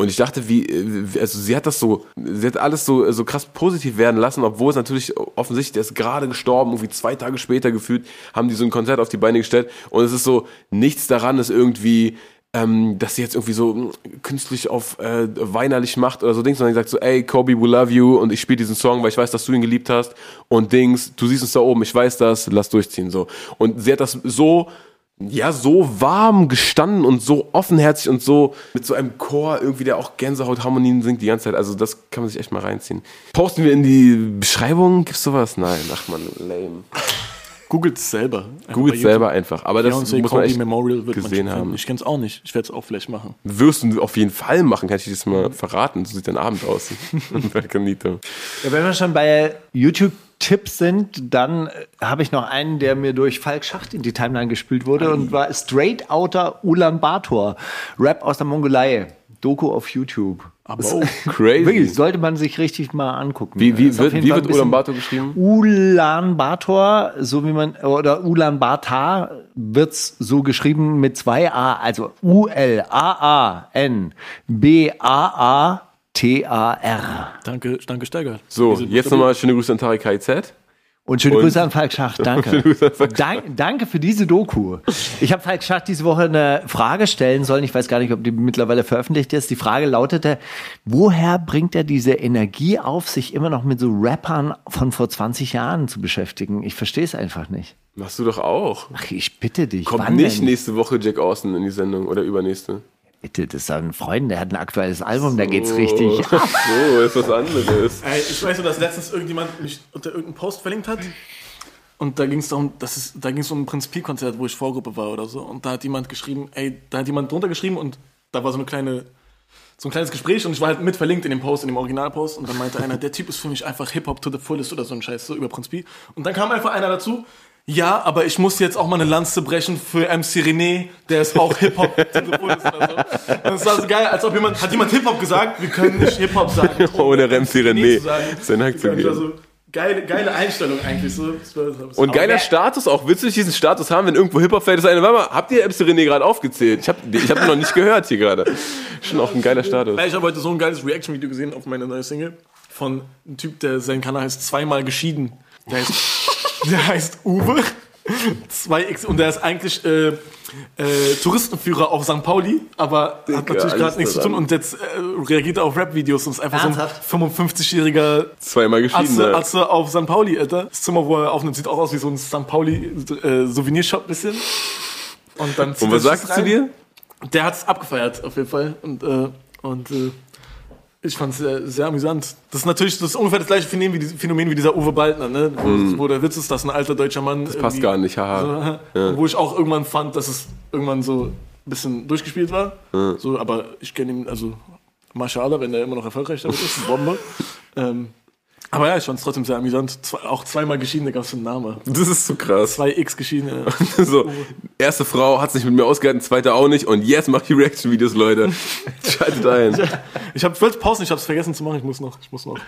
Und ich dachte, wie, äh, also sie hat das so, sie hat alles so, so krass positiv werden lassen, obwohl es natürlich offensichtlich, der ist gerade gestorben, irgendwie zwei Tage später gefühlt, haben die so ein Konzert auf die Beine gestellt. Und es ist so, nichts daran ist irgendwie, ähm, dass sie jetzt irgendwie so mh, künstlich auf äh, weinerlich macht oder so Dings, sondern sie sagt so, ey, Kobe, we love you und ich spiele diesen Song, weil ich weiß, dass du ihn geliebt hast und Dings, du siehst uns da oben, ich weiß das, lass durchziehen, so. Und sie hat das so, ja, so warm gestanden und so offenherzig und so mit so einem Chor irgendwie, der auch Gänsehautharmonien singt die ganze Zeit. Also das kann man sich echt mal reinziehen. Posten wir in die Beschreibung? Gibt's sowas? Nein, ach man, lame. Googelt es selber. Googelt selber einfach. Aber das muss man echt Memorial wird gesehen haben. Ich kenn's auch nicht. Ich werde es auch vielleicht machen. Wirst du auf jeden Fall machen, kann ich dir das mal verraten. So sieht dein Abend aus. Bei Canito. Ja, wenn wir schon bei YouTube-Tipps sind, dann äh, habe ich noch einen, der mir durch Falk Schacht in die Timeline gespült wurde und war Straight Outer Ulaanbaatar, Rap aus der Mongolei. Doku auf YouTube. Aber oh, (laughs) Crazy. Wirklich, sollte man sich richtig mal angucken. Wie, wie wird, wie wird Ulaanbaatar geschrieben? Ulaanbaatar, so wie man, oder Ulaanbaatar wird's so geschrieben mit zwei A, also U-L-A-A-N-B-A-A-T-A-R. danke, danke Steiger. So, jetzt nochmal schöne Grüße an Tarek KZ. Und schöne Und- Grüße an Falk Schacht, (laughs) danke. Schöne Grüße an Falk Dank, danke für diese Doku. Ich habe Falk Schacht diese Woche eine Frage stellen sollen. Ich weiß gar nicht, ob die mittlerweile veröffentlicht ist. Die Frage lautete, woher bringt er diese Energie auf, sich immer noch mit so Rappern von vor 20 Jahren zu beschäftigen? Ich verstehe es einfach nicht. Machst du doch auch. Ach, ich bitte dich. Kommt nicht denn? nächste Woche Jack Austin in die Sendung oder übernächste. Bitte, das ist ein Freund, der hat ein aktuelles Album, da geht's richtig (laughs) ab. So, ist was anderes. Ey, ich weiß nur, dass letztens irgendjemand mich unter irgendeinem Post verlinkt hat. Und da ging es darum, dass es, da ging es um ein Prinz Pi Konzert, wo ich Vorgruppe war oder so. Und da hat jemand geschrieben, ey, da hat jemand drunter geschrieben und da war so eine kleine, so ein kleines Gespräch und ich war halt mit verlinkt in dem Post, in dem Originalpost. Und dann meinte einer, der Typ ist für mich einfach Hip-Hop to the fullest oder so ein Scheiß, so über Prinz Pi. Und dann kam einfach einer dazu, ja, aber ich muss jetzt auch mal eine Lanze brechen für MC René, der ist auch Hip-Hop so. Es war so geil, als ob jemand, hat jemand Hip-Hop gesagt, wir können nicht Hip-Hop sagen. (laughs) Ohne MC René zu sagen. seinen Hack zu Das geben. so geile, geile Einstellung eigentlich. So. Das das Und geiler Status auch. Willst du nicht diesen Status haben, wenn irgendwo Hip-Hop fällt? Ist eine, warte mal, habt ihr MC René gerade aufgezählt? Ich habe ich hab ihn noch nicht gehört hier gerade. Schon auch ein geiler Status. Ich habe heute so ein geiles Reaction-Video gesehen auf meine neue Single von einem Typ, der sein Kanal heißt zweimal geschieden. Der heißt, der heißt Uwe. 2X und der ist eigentlich äh, äh, Touristenführer auf St. Pauli, aber hat natürlich gerade nichts zu tun und jetzt äh, reagiert er auf Rap-Videos und ist einfach Ernsthaft? so ein 55-jähriger Zweimal. Atze? Atze auf St. Pauli, Alter. Das Zimmer, wo er aufnimmt, sieht auch aus wie so ein St. Pauli äh, Souvenirshop bisschen. Und dann zieht Und was sagst du dir? Der hat es abgefeiert, auf jeden Fall. Und, äh, und äh, ich fand es sehr, sehr amüsant. Das ist natürlich das ist ungefähr das gleiche Phänomen wie, Phänomen wie dieser Uwe Baldner, ne? wo, wo der Witz ist, dass ein alter deutscher Mann. Das. Passt gar nicht, haha. So, (laughs) Wo ich auch irgendwann fand, dass es irgendwann so ein bisschen durchgespielt war. So, aber ich kenne ihn, also Mashallah, wenn er immer noch erfolgreich damit ist, Bombe. (laughs) ähm, aber ja, ich fand es trotzdem sehr amüsant. Auch zweimal geschiedene gab es einen Namen. Das ist so krass. Zwei X geschiedene. (laughs) So, erste Frau hat sich mit mir ausgehalten, zweite auch nicht und jetzt mach ich Reaction-Videos, Leute. (laughs) Schaltet ein. Ich, ich wollte pausen, ich habe es vergessen zu machen. Ich muss noch, ich muss noch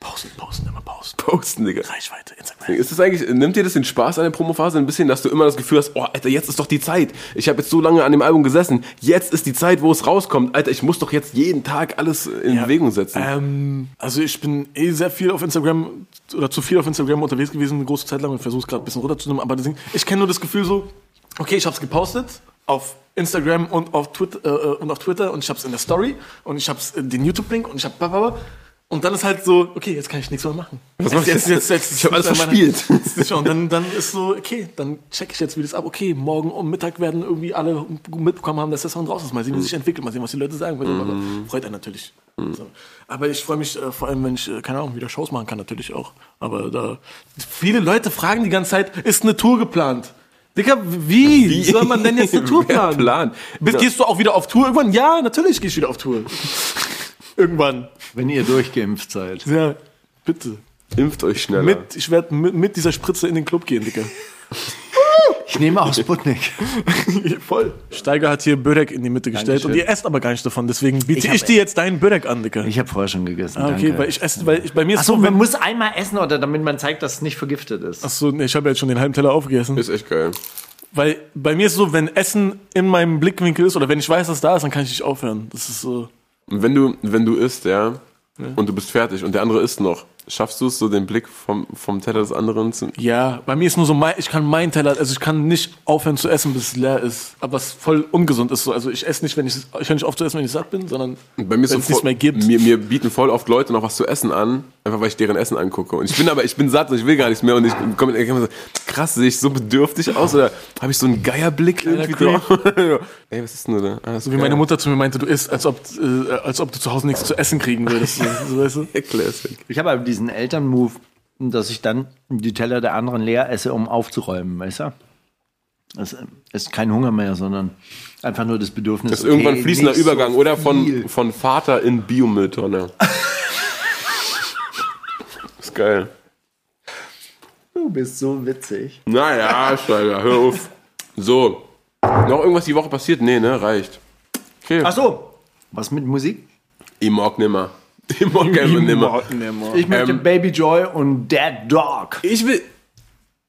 pausen, pausen, immer pausen. Posten, Digga. Reichweite, Instagram. Ist das eigentlich, nimmt dir das den Spaß an der Promophase ein bisschen, dass du immer das Gefühl hast, oh, Alter, jetzt ist doch die Zeit. Ich habe jetzt so lange an dem Album gesessen. Jetzt ist die Zeit, wo es rauskommt. Alter, ich muss doch jetzt jeden Tag alles in Bewegung setzen. Ähm, also ich bin eh sehr viel auf Instagram oder zu viel auf Instagram unterwegs gewesen, eine große Zeit lang und versuche es gerade ein bisschen runterzunehmen. Aber deswegen, ich kenne nur das Gefühl so, okay, ich habe es gepostet auf Instagram und auf Twitter, äh, und auf Twitter und ich habe es in der Story und ich habe den YouTube-Link und ich habe und dann ist halt so, okay, jetzt kann ich nichts mehr machen. Was mach ich jetzt? Ich hab alles verspielt. Und dann, dann ist so, okay, dann check ich jetzt, wie das ab. Okay, morgen um Mittag werden irgendwie alle mitbekommen haben, dass der Song raus ist. Mal sehen, wie sich entwickelt, mal sehen, was die Leute sagen. Aber freut einen natürlich. So. Aber ich freue mich äh, vor allem, wenn ich, äh, keine Ahnung, wieder Shows machen kann, natürlich auch. Aber da, viele Leute fragen die ganze Zeit, ist eine Tour geplant? Digga, wie? Wie? soll man denn jetzt eine (laughs) Tour planen? plant? Bist, Ja. Gehst du auch wieder auf Tour irgendwann? Ja, natürlich gehe ich wieder auf Tour. Irgendwann. Wenn ihr durchgeimpft seid. Ja, bitte. Impft euch schneller. Mit, ich werde mit, mit dieser Spritze in den Club gehen, Digga. Ich nehme auch Sputnik. (laughs) Voll. Steiger hat hier Börek in die Mitte gestellt Dankeschön. und ihr esst aber gar nicht davon. Deswegen biete Ich ich, dir jetzt deinen Börek an, Digga. Ich habe vorher schon gegessen. ah, okay, danke. weil ich esse, weil ich, bei mir ist Achso, so, man muss einmal essen, oder damit man zeigt, dass es nicht vergiftet ist. Achso, nee, ich habe jetzt schon den halben Teller aufgegessen. Ist echt geil. Weil bei mir ist so, wenn Essen in meinem Blickwinkel ist oder wenn ich weiß, dass da ist, dann kann ich nicht aufhören. Das ist so. Und wenn du, wenn du isst, ja, und du bist fertig und der andere isst noch, schaffst du es so den Blick vom, vom Teller des anderen zu. Ja, bei mir ist nur so, mein, ich kann meinen Teller, also ich kann nicht aufhören zu essen, bis es leer ist. Aber was voll ungesund ist so. Also ich esse nicht, wenn ich, ich höre nicht auf zu essen, wenn ich satt bin, sondern Bei mir ist so wenn es nichts voll, mehr gibt. Mir, mir bieten voll oft Leute noch was zu essen an, einfach weil ich deren Essen angucke. Und ich bin aber, ich bin satt und ich will gar nichts mehr. Und ich komme komm so, krass, sehe ich so bedürftig aus oder habe ich so einen Geierblick irgendwie drauf? (laughs) Ey, was ist denn da? Ah, So wie meine Mutter zu mir meinte, du isst, als ob, äh, als ob du zu Hause nichts zu essen kriegen würdest. (laughs) So, so, weißt du? Classic. Ich habe aber diesen Elternmove, dass ich dann die Teller der anderen leer esse, um aufzuräumen, weißt du? Das ist kein Hunger mehr, sondern einfach nur das Bedürfnis. Das ist irgendwann fließender nicht so Übergang oder von, von Vater in Biomülltonne. (laughs) ist geil. Du bist so witzig. Naja, Steiger, hör auf. So. Noch irgendwas die Woche passiert? Nee, ne? Reicht. Okay. Ach so. Was mit Musik? Ich mag nimmer. Ich mag einfach nimmer. Ich möchte Ähm, Baby Joy und Dead Dog. Ich will,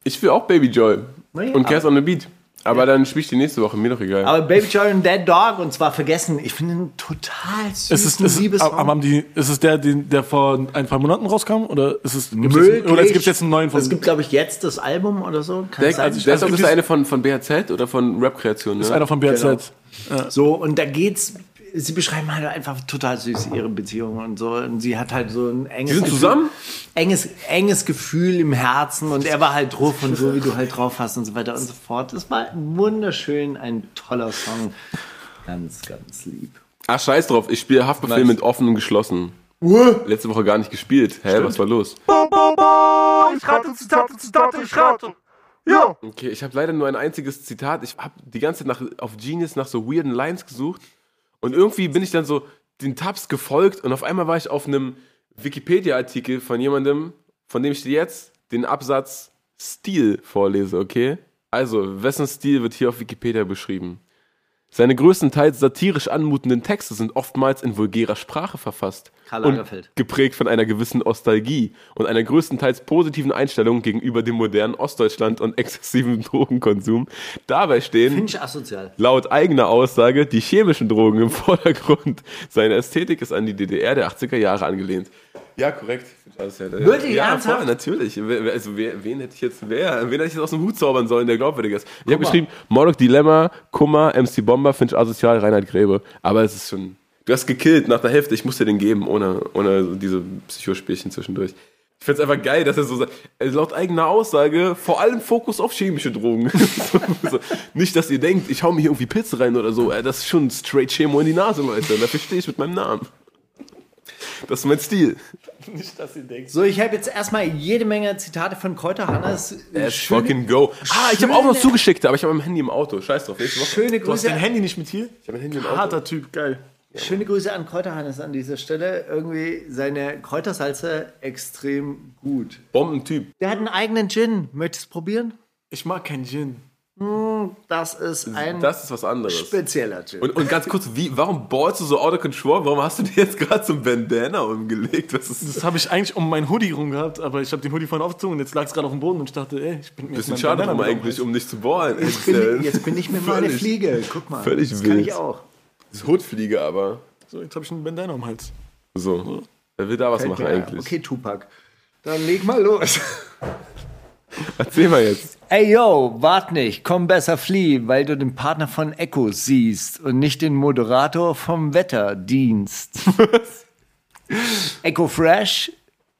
ich will auch Baby Joy. Na ja, und Cass on the Beat. Aber dann spiel ich die nächste Woche, mir doch egal. Aber Baby Joy und Dead Dog, und zwar vergessen, ich finde ihn total süß. Ist es, ist, es, aber haben die, ist es der, den, der vor ein paar Monaten rauskam? Oder ist es, gibt's Möglich. jetzt, oder es gibt jetzt einen neuen von Es gibt, glaube ich, jetzt das Album oder so. Kann der, sein. also, der ist also auch das es- eine von, von BHZ oder von Rap-Kreation, ne? ist einer von BRZ. Genau. So, und da geht's. Sie beschreiben halt einfach total süß ihre Beziehung und so. Und sie hat halt so ein enges. Die sind Gefühl- zusammen? Enges, enges Gefühl im Herzen und er war halt drauf und so, wie du halt drauf hast und so weiter und so fort. Das war wunderschön, ein toller Song. Ganz, ganz lieb. Ach, scheiß drauf, ich spiele Haftbefehl Nice. mit offen und geschlossen. Letzte Woche gar nicht gespielt. Hä, was war los? Ich rate, Zitate, Zitate, ich rate. Ja. Okay, ich habe leider nur ein einziges Zitat. Ich habe die ganze Zeit nach, auf Genius nach so weirden Lines gesucht. Und irgendwie bin ich dann so den Tabs gefolgt und auf einmal war ich auf einem Wikipedia-Artikel von jemandem, von dem ich dir jetzt den Absatz Stil vorlese, okay? Also, wessen Stil wird hier auf Wikipedia beschrieben? Seine größtenteils satirisch anmutenden Texte sind oftmals in vulgärer Sprache verfasst. Karl und Lagerfeld. geprägt von einer gewissen Nostalgie und einer größtenteils positiven Einstellung gegenüber dem modernen Ostdeutschland und exzessiven (laughs) Drogenkonsum. Dabei stehen laut eigener Aussage die chemischen Drogen im (laughs) Vordergrund. Seine Ästhetik ist an die DDR der 80er Jahre angelehnt. Ja, korrekt. Wirklich? Ja, Ernsthaft? voll, natürlich. Also, wer, wen hätte ich jetzt, wer, wen hätte ich jetzt aus dem Hut zaubern sollen, der glaubwürdig ist? Ich habe geschrieben, Mordok Dilemma, Kummer, MC Bomber, Finch Asozial, Reinhard Gräbe. Aber es ist schon, du hast gekillt nach der Hälfte, ich musste den geben, ohne, ohne diese Psychospielchen zwischendurch. Ich find's einfach geil, dass er so sagt, äh, laut eigener Aussage, vor allem Fokus auf chemische Drogen. so, (laughs) so. Nicht, dass ihr denkt, ich hau mir hier irgendwie Pilze rein oder so. Äh, Das ist schon straight Chemo in die Nase, Leute. Dafür stehe ich mit meinem Namen. Das ist mein Stil. (laughs) Nicht, dass ihr denkt. So, ich habe jetzt erstmal jede Menge Zitate von Kräuter Hannes. Let's Schöne- fucking go. Ah, ich habe auch noch zugeschickt, aber ich habe mein Handy im Auto. Scheiß drauf. Schöne Du hast Grüße, dein Handy nicht mit hier? Ich habe mein Handy im Auto. Harter Typ, geil. schöne Grüße an Kräuter Hannes an dieser Stelle. Irgendwie seine Kräutersalze extrem gut. Bombentyp. Der hat einen eigenen Gin. Möchtest du probieren? Ich mag keinen Gin. Das ist ein Das ist was anderes. spezieller Gin. Und, und ganz kurz, wie, warum ballst du so out of control? Warum hast du dir jetzt gerade so ein Bandana umgelegt? Was ist Das habe ich eigentlich um meinen Hoodie rum gehabt, aber ich habe den Hoodie vorhin aufgezogen und jetzt lag es gerade auf dem Boden und ich dachte, ey, ich bin mir Bisschen schade drum eigentlich, um nicht zu ballen. jetzt, bin ich, jetzt bin ich mir mal eine Fliege. Guck mal. völlig das kann wild. ich auch. Das ist Hutfliege, aber So, jetzt habe ich einen Bandana um den Hals. so. Wer will da was machen Ja, eigentlich? Okay, Tupac. Dann leg mal los. (laughs) Erzähl mal jetzt. Ey yo, wart nicht, komm besser flieh, weil du den Partner von Echo siehst und nicht den Moderator vom Wetterdienst. (laughs) Echo Fresh,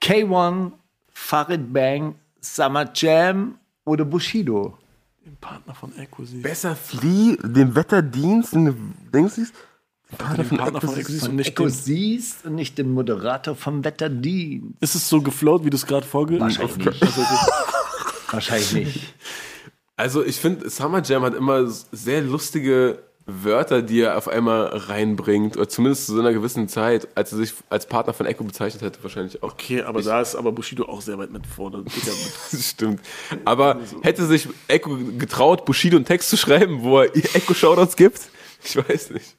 K1, Farid Bang, Summer Jam oder Bushido. Den Partner von Echo siehst. Besser flieh dem Wetterdienst den Dings siehst? Partner Den Partner von Echo siehst und nicht Echo den, siehst und nicht den Moderator vom Wetterdienst. Ist es so geflowt, wie du es gerade vorgelesen Wahrscheinlich (laughs) nicht. Wahrscheinlich nicht. Also ich finde, Summer Jam hat immer sehr lustige Wörter, die er auf einmal reinbringt, oder zumindest zu so einer gewissen Zeit, als er sich als Partner von Echo bezeichnet hätte, wahrscheinlich auch. Okay, aber da ist aber Bushido auch sehr weit mit vorne. (laughs) Stimmt. Aber hätte sich Echo getraut, Bushido einen Text zu schreiben, wo er Echo Shoutouts gibt? Ich weiß nicht.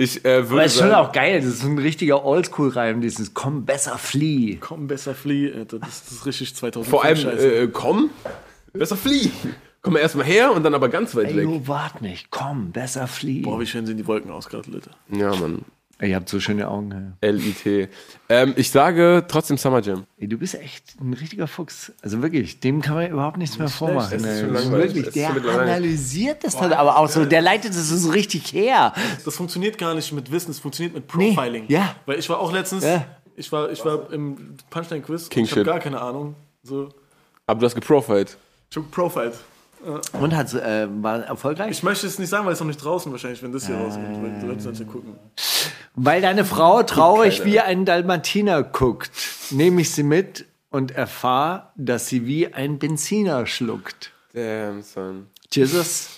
Ich äh, Aber würde ist schon auch geil, das ist ein richtiger Oldschool-Reim, dieses Komm besser flieh. Komm, besser flieh, Alter. Das, das ist richtig 2000. vor allem äh, komm, besser flieh. Komm mal erstmal her und dann aber ganz weit Ey, weg. du wart nicht, komm, besser flieh. Boah, wie schön sehen die Wolken aus gerade, Leute. Ja, Mann. Ey, ihr habt so schöne Augen. L-I-T. Ähm, ich sage trotzdem Summer Jam. Ey, du bist echt ein richtiger Fuchs. Also wirklich, dem kann man überhaupt nichts mehr vormachen. das ist schon Das wirklich, Das der analysiert das dann aber auch so, der leitet das so richtig her. Das funktioniert gar nicht mit Wissen, es funktioniert mit Nee, Profiling. ja. Weil ich war auch letztens, Ja. ich war, ich war im Punchline-Quiz, King ich habe gar keine Ahnung. So, Aber du hast geprofiled. ich hab profiled. Und hat, äh, war erfolgreich? Ich möchte es nicht sagen, weil es noch nicht draußen wahrscheinlich, wenn das hier rauskommt. Weil die Leute sollen ja gucken. Weil deine Frau traurig wie ein Dalmatiner guckt, nehme ich sie mit und erfahre, dass sie wie ein Benziner schluckt. Damn, son. Jesus,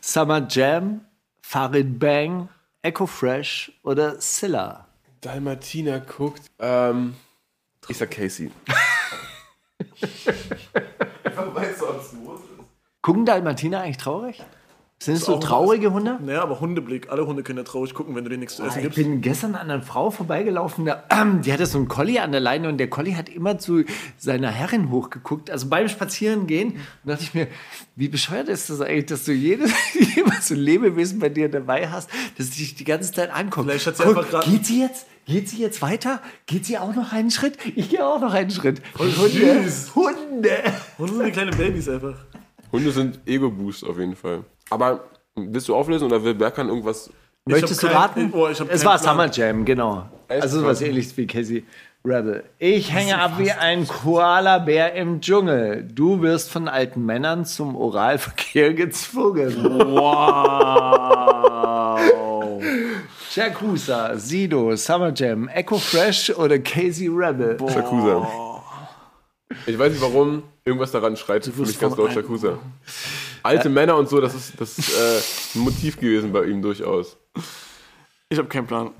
Summer Jam, Farid Bang, Echo Fresh oder Silla? Dalmatiner guckt. Ähm, ich sag Casey. (laughs) Gucken Dalmatiner eigentlich traurig? Sind es so traurige Hunde? Naja, aber Hundeblick. Alle Hunde können ja traurig gucken, wenn du denen nichts zu essen Ich gibst. bin gestern an einer Frau vorbeigelaufen, da, (clears throat) die hatte so einen Collie an der Leine und der Collie hat immer zu seiner Herrin hochgeguckt. Also beim Spazierengehen und dachte ich mir, wie bescheuert ist das eigentlich, dass du jedes, (laughs) immer so Lebewesen bei dir dabei hast, das dich die ganze Zeit anguckt. Vielleicht hat sie Guck, einfach geht sie jetzt? Geht sie jetzt weiter? Geht sie auch noch einen Schritt? Ich gehe auch noch einen Schritt. Hunde. süß. Hunde. Hunde sind kleine Babys einfach. Hunde sind Ego-Boost auf jeden Fall. Aber willst du auflösen oder will Berkan irgendwas? Möchtest du kein- raten? oh, ich es war Plan. Summer Jam, genau. Echt? Also was ähnliches wie Casey Rebel. Ich hänge ab wie ein Koala-Bär im Dschungel. Du wirst von alten Männern zum Oralverkehr (laughs) gezwungen. Wow. Jacusa, Sido, Summer Jam, Echo Fresh oder Casey Rebel? Yakuza. Ich weiß nicht warum, irgendwas daran schreit für mich ganz laut Yakuza. Alte Männer und so, das ist, das ist äh, ein Motiv gewesen bei ihm durchaus. Ich habe keinen Plan.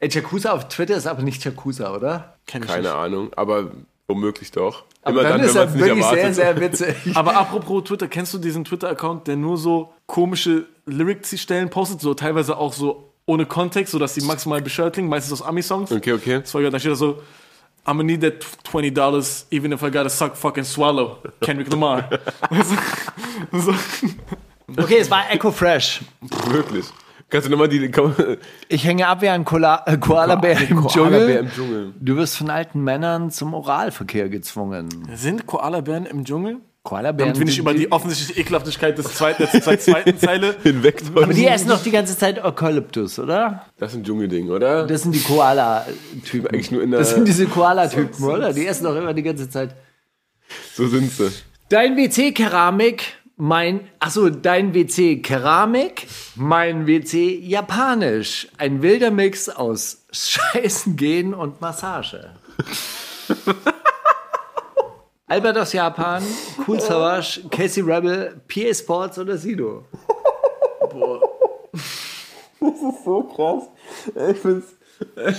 Ey, Jacusa auf Twitter ist aber nicht Jacusa, oder? Kenn ich Keine nicht. Ahnung, aber womöglich doch. Aber dann, ist er man's wirklich sehr, sehr witzig. Aber apropos Twitter, kennst du diesen Twitter-Account, der nur so komische Lyrics-Stellen postet, so teilweise auch so ohne Kontext, sodass die maximal bescheuert klingen, meistens aus Ami-Songs? Okay, okay. Das war. Da steht da so, I'm gonna need that 20 dollars, even if I gotta suck fucking swallow. Kendrick Lamar. (laughs) Okay, es war Echo Fresh. Wirklich. Kannst du nochmal die. Komm, Ich hänge ab wie ein Koala- äh, Koalabär im Dschungel. im Dschungel. Du wirst von alten Männern zum Oralverkehr gezwungen. Sind Koalabären im Dschungel? Koalabären. Damit nicht die- über die offensichtliche Ekelhaftigkeit des zweiten, der zweiten Zeile (laughs) hinweg. Aber die essen doch die ganze Zeit Eukalyptus, oder? Das ein Dschungelding, oder? Das sind die Koala-Typen. (laughs) Eigentlich nur in der- Das sind diese (laughs) Koala-Typen, oder? Die essen doch immer die ganze Zeit. so sind sie. Dein WC-Keramik, mein. Achso, dein WC-Keramik, mein WC Japanisch. Ein wilder Mix aus Scheißen gehen und Massage. Albert aus Japan, Cool Savage, Casey Rebel, PA Sports oder Sido. so krass. Ich find's,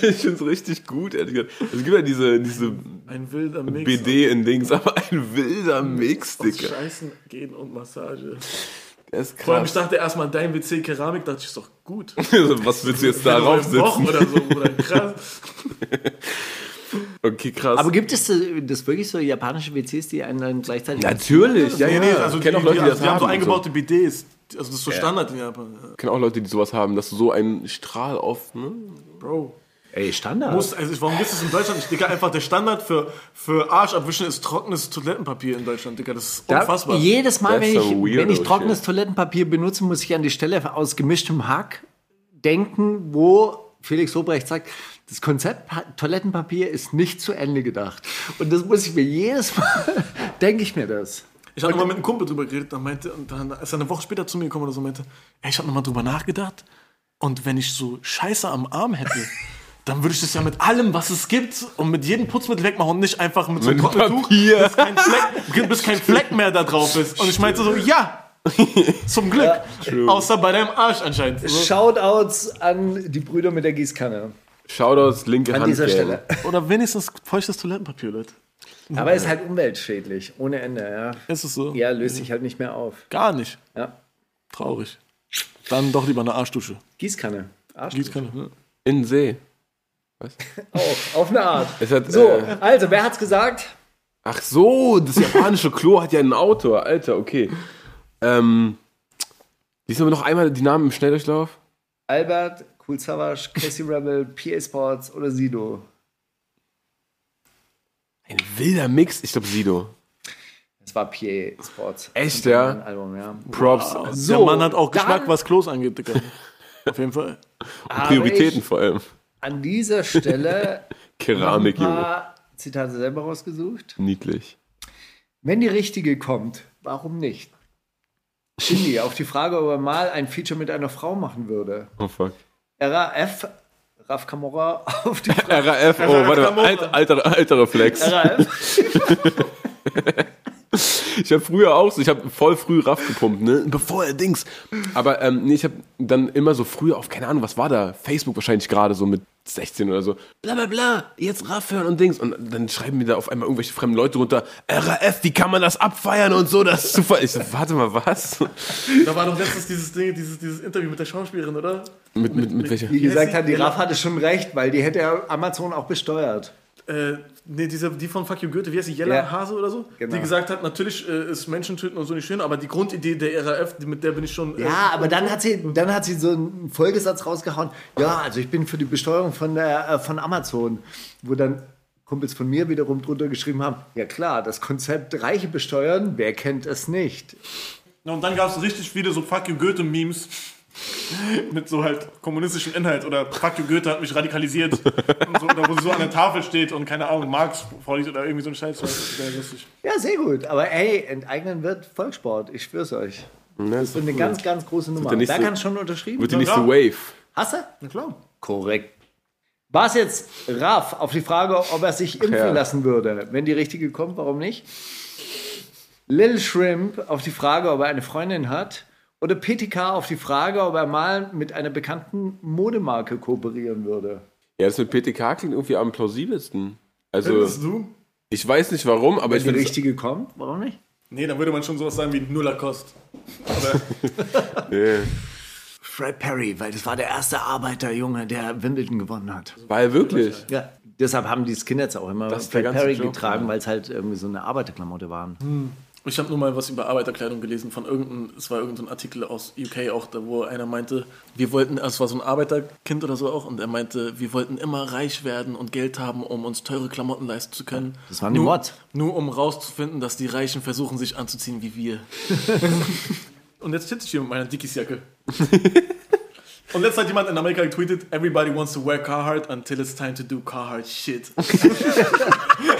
ich find's richtig gut, ehrlich gesagt. Es gibt ja diese, diese Ein wilder Mix. BD in Dings, aber ein wilder Mix, Digga. Scheißen, Gehen und Massage. Das ist Vor allem, ich krass. dachte erstmal, dein WC Keramik, dachte ich, ist doch gut. (laughs) Was willst du jetzt da Oder im Wochen sitzen? oder so, Bruder. Krass. Okay, krass. Aber gibt es das, das wirklich so japanische WCs, die einen dann gleichzeitig. Natürlich, ja, ja, Nee, ja. also ich kenne auch Leute, die, die, das die haben so eingebaute BDs. Also das ist so Standard in Japan. Ja. Ich kenne auch Leute, die sowas haben, dass du so einen Strahl auf, ne? Bro. Ey, Standard. Muss, also ich- warum gibt es in Deutschland nicht? Digga, einfach der Standard für, für Arsch abwischen ist trockenes Toilettenpapier in Deutschland, Digga. Das ist Da, unfassbar. jedes Mal, wenn That's ich, some weirdo wenn ich trockenes shit. Toilettenpapier benutze, muss ich an die Stelle aus gemischtem Hack denken, wo Felix Lobrecht sagt, das Konzept Pa- Toilettenpapier ist nicht zu Ende gedacht. Und das muss ich mir jedes Mal, (laughs) denke ich mir das. Ich habe mal mit einem Kumpel drüber geredet, dann meinte, und dann ist er eine Woche später zu mir gekommen oder so, meinte, ey, ich habe nochmal drüber nachgedacht und wenn ich so Scheiße am Arm hätte, (laughs) dann würde ich das ja mit allem, was es gibt und mit jedem Putzmittel wegmachen und nicht einfach mit so einem Papier. bis kein, Fleck, bis kein Fleck mehr da drauf ist. Und ich meinte so, ja, (laughs) zum Glück. Außer bei deinem Arsch anscheinend. So. Shoutouts an die Brüder mit der Gießkanne. Shoutouts, linke An Hand. dieser Gang. Stelle. (laughs) Oder wenigstens feuchtes Toilettenpapier, Leute. Aber ist halt umweltschädlich, ohne Ende. Ja, Ist es so? ja löst sich halt nicht mehr auf. Gar nicht. Ja. Traurig. Dann doch lieber eine Arschdusche. Gießkanne. Arsch. Gießkanne. ne? In den See. (laughs) Auf, auf eine Art. Es hat, So, äh, also, wer hat's gesagt? ach so, das japanische Klo hat ja einen Autor. Alter, okay. Ähm, lies aber noch einmal die Namen im Schnelldurchlauf. Albert, Cool Savage, Casey Rebel, PA Sports oder Sido? Ein wilder Mix. Ich glaube Sido. Es war PA Sports. Echt, ja? Album, ja. Props. So, Der Mann hat auch Geschmack, was Klos angeht, Digga. Auf jeden Fall. habe Prioritäten vor allem. An dieser Stelle (laughs) Keramik, ein Junge. paar Zitate selber rausgesucht. Niedlich. Wenn die richtige kommt, warum nicht? Shindy, auf die Frage, ob er mal ein Feature mit einer Frau machen würde. Oh fuck. RAF, Raf Kamora, (laughs) auf die Frage. RAF, oh, warte mal. Alt, alter, alter Reflex. RAF. (laughs) Ich habe früher auch so, ich habe voll früh Raff gepumpt, ne? Bevor er Dings. Aber ähm, nee, ich habe dann immer so früher auf, keine Ahnung, was war da? Facebook wahrscheinlich gerade so mit 16 oder so. Bla bla bla, jetzt Raff hören und Dings. Und dann schreiben mir da auf einmal irgendwelche fremden Leute runter, RAF, wie kann man das abfeiern und so, das ist super. Ich so, warte mal, was? Da war doch letztens dieses Ding, dieses, dieses Interview mit der Schauspielerin, oder? Mit, mit, mit welcher? Die gesagt hat, die. Raff hatte schon recht, weil die hätte ja Amazon auch besteuert. Äh, nee, diese, die von Fuck You Goethe, wie heißt die, Jella Ja. Hase oder so? Genau. Die gesagt hat, natürlich äh, ist Menschen töten und so nicht schön, aber die Grundidee der RAF, die, mit der bin ich schon... äh, Ja, aber dann hat sie, dann hat sie so einen Folgesatz rausgehauen. Ja, also ich bin für die Besteuerung von, der, äh, von Amazon, wo dann Kumpels von mir wiederum drunter geschrieben haben, ja klar, das Konzept Reiche besteuern, wer kennt es nicht? Und dann gab es richtig viele so Fuck You Goethe-Memes (laughs) mit so halt kommunistischem Inhalt oder Fuck You Goethe hat mich radikalisiert. und so, oder wo sie so an der Tafel steht und keine Ahnung, Marx vorliest oder irgendwie so ein Scheiß. Ja, sehr gut. Aber ey, enteignen wird Volkssport, ich schwör's euch. Ne, Das ist eine ganz, ganz große Nummer. nächste- Wer kann schon unterschrieben? Wird die nächste Ja. Wave. Hast du? Na klar. Korrekt. War es jetzt Raff auf die Frage, ob er sich impfen Ja. lassen würde? Wenn die richtige kommt, warum nicht? Lil Shrimp auf die Frage, ob er eine Freundin hat. Oder PTK auf die Frage, ob er mal mit einer bekannten Modemarke kooperieren würde. Ja, das mit PTK klingt irgendwie am plausibelsten. Also, Findest du? ich weiß nicht warum, aber Wenn ich die finde richtige kommt, warum nicht? Nee, dann würde man schon sowas sagen wie Nuller Kost. Oder (laughs) nee. Fred Perry, weil das war der erste Arbeiterjunge, der Wimbledon gewonnen hat. War er wirklich? Ja, deshalb haben die Skinheads auch immer Fred Perry Joke, getragen, ja. weil es halt irgendwie so eine Arbeiterklamotte waren. Ich habe nur mal was über Arbeiterkleidung gelesen von irgendeinem, es war irgendein Artikel aus UK auch, da wo einer meinte, wir wollten, es war so ein Arbeiterkind oder so auch, und er meinte, wir wollten immer reich werden und Geld haben, um uns teure Klamotten leisten zu können. Das waren die nur. Nur um rauszufinden, dass die Reichen versuchen, sich anzuziehen wie wir. (laughs) und jetzt sitze ich hier mit meiner Dickies-Jacke. (laughs) Und letztens hat jemand in Amerika getweetet, everybody wants to wear Carhartt until it's time to do Carhartt shit. (laughs)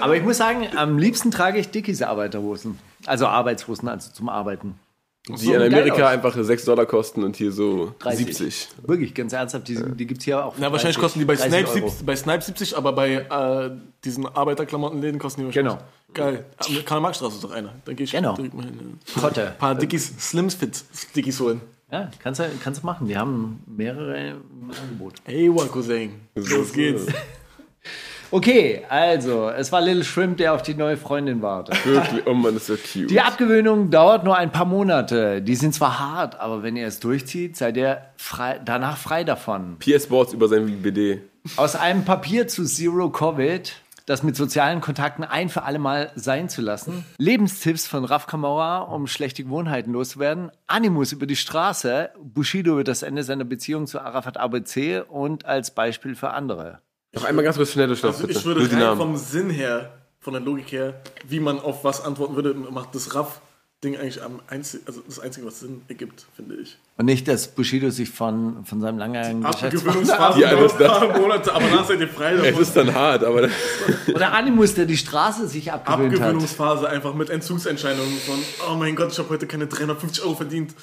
Aber ich muss sagen, am liebsten trage ich Dickies Arbeiterhosen. Also Arbeitshosen, also zum Arbeiten. Die in geil Amerika einfach 6 Dollar kosten und hier so 30. 70. Wirklich, ganz ernsthaft, die, die gibt es hier auch. Na, wahrscheinlich 30, kosten die bei 30 Snipe, Euro. 70, bei Snipe 70, aber bei äh, diesen Arbeiterklamottenläden kosten die wahrscheinlich. Genau. Geil. Karl-Marx-Straße ist doch einer. Dann gehe ich Genau. direkt mal hin. Kotte. Ein paar Dickies, Slims Fit Dickies holen. Ja, kannst du, kannst du machen. Die haben mehrere im Angebot. Ey, Cousin. Los geht's. Okay, also, es war Little Shrimp, der auf die neue Freundin wartet. Wirklich, oh Mann, das ist so cute. Die Abgewöhnung dauert nur ein paar Monate. Die sind zwar hart, aber wenn ihr es durchzieht, seid ihr frei, danach frei davon. PS Sports über sein BD. Aus einem Papier zu Zero Covid, das mit sozialen Kontakten ein für alle Mal sein zu lassen. Lebenstipps von Raf Kamora, um schlechte Gewohnheiten loszuwerden. Animus über die Straße. Bushido wird das Ende seiner Beziehung zu Arafat ABC und als Beispiel für andere. Noch einmal ganz kurz schnell durchlaufen, Also bitte. ich würde Nur rein vom Sinn her, von der Logik her, wie man auf was antworten würde, macht das Raff-Ding eigentlich am einzig, also das Einzige, was Sinn ergibt, finde ich. Und nicht, dass Bushido sich von, von seinem langjährigen Abgewöhnungsphase Ja, das- paar Monate, aber danach seid ihr frei Es davon. ist dann hart, aber Oder Animus, der die Straße sich abgewöhnt hat. Abgewöhnungsphase einfach mit Entzugsentscheidungen von, oh mein Gott, ich habe heute keine 350 Euro verdient.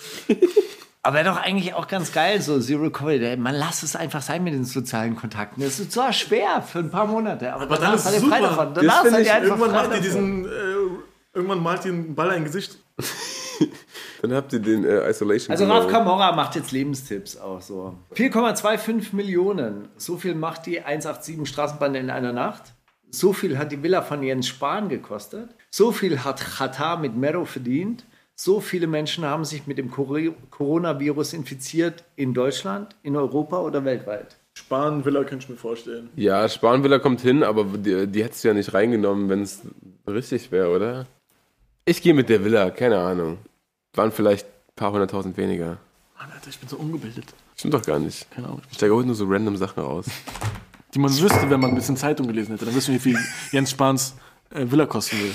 Aber wäre doch eigentlich auch ganz geil, so Zero Covid. Man lasst es einfach sein mit den sozialen Kontakten. Das ist zwar schwer für ein paar Monate, aber, Aber dann ist es ihr frei super. davon. Das Danach finde seid ich, ihr einfach irgendwann frei macht ihr davon. diesen, äh, irgendwann malt ihr einen Ball ein Gesicht. (laughs) dann habt ihr den äh, Isolation. Also. Ralf Camorra macht jetzt Lebenstipps auch so. 4,25 Millionen. So viel macht die 187 Straßenbahn in einer Nacht. So viel hat die Villa von Jens Spahn gekostet. So viel hat Qatar mit Mero verdient. So viele Menschen haben sich mit dem Cor- Coronavirus infiziert in Deutschland, in Europa oder weltweit. Er, könnte ich mir vorstellen. Ja, Spanvilla kommt hin, aber die, die hättest du ja nicht reingenommen, wenn es richtig wäre, oder? Ich gehe mit der Villa, keine Ahnung. Waren vielleicht ein paar hunderttausend weniger. Mann, Alter, ich bin so ungebildet. Stimmt doch gar nicht. Keine Ahnung. Ich steige heute nur so random Sachen raus. Die man wüsste, wenn man ein bisschen Zeitung gelesen hätte. Dann wüsste man, wie viel Jens Spahns äh, Villa kosten will.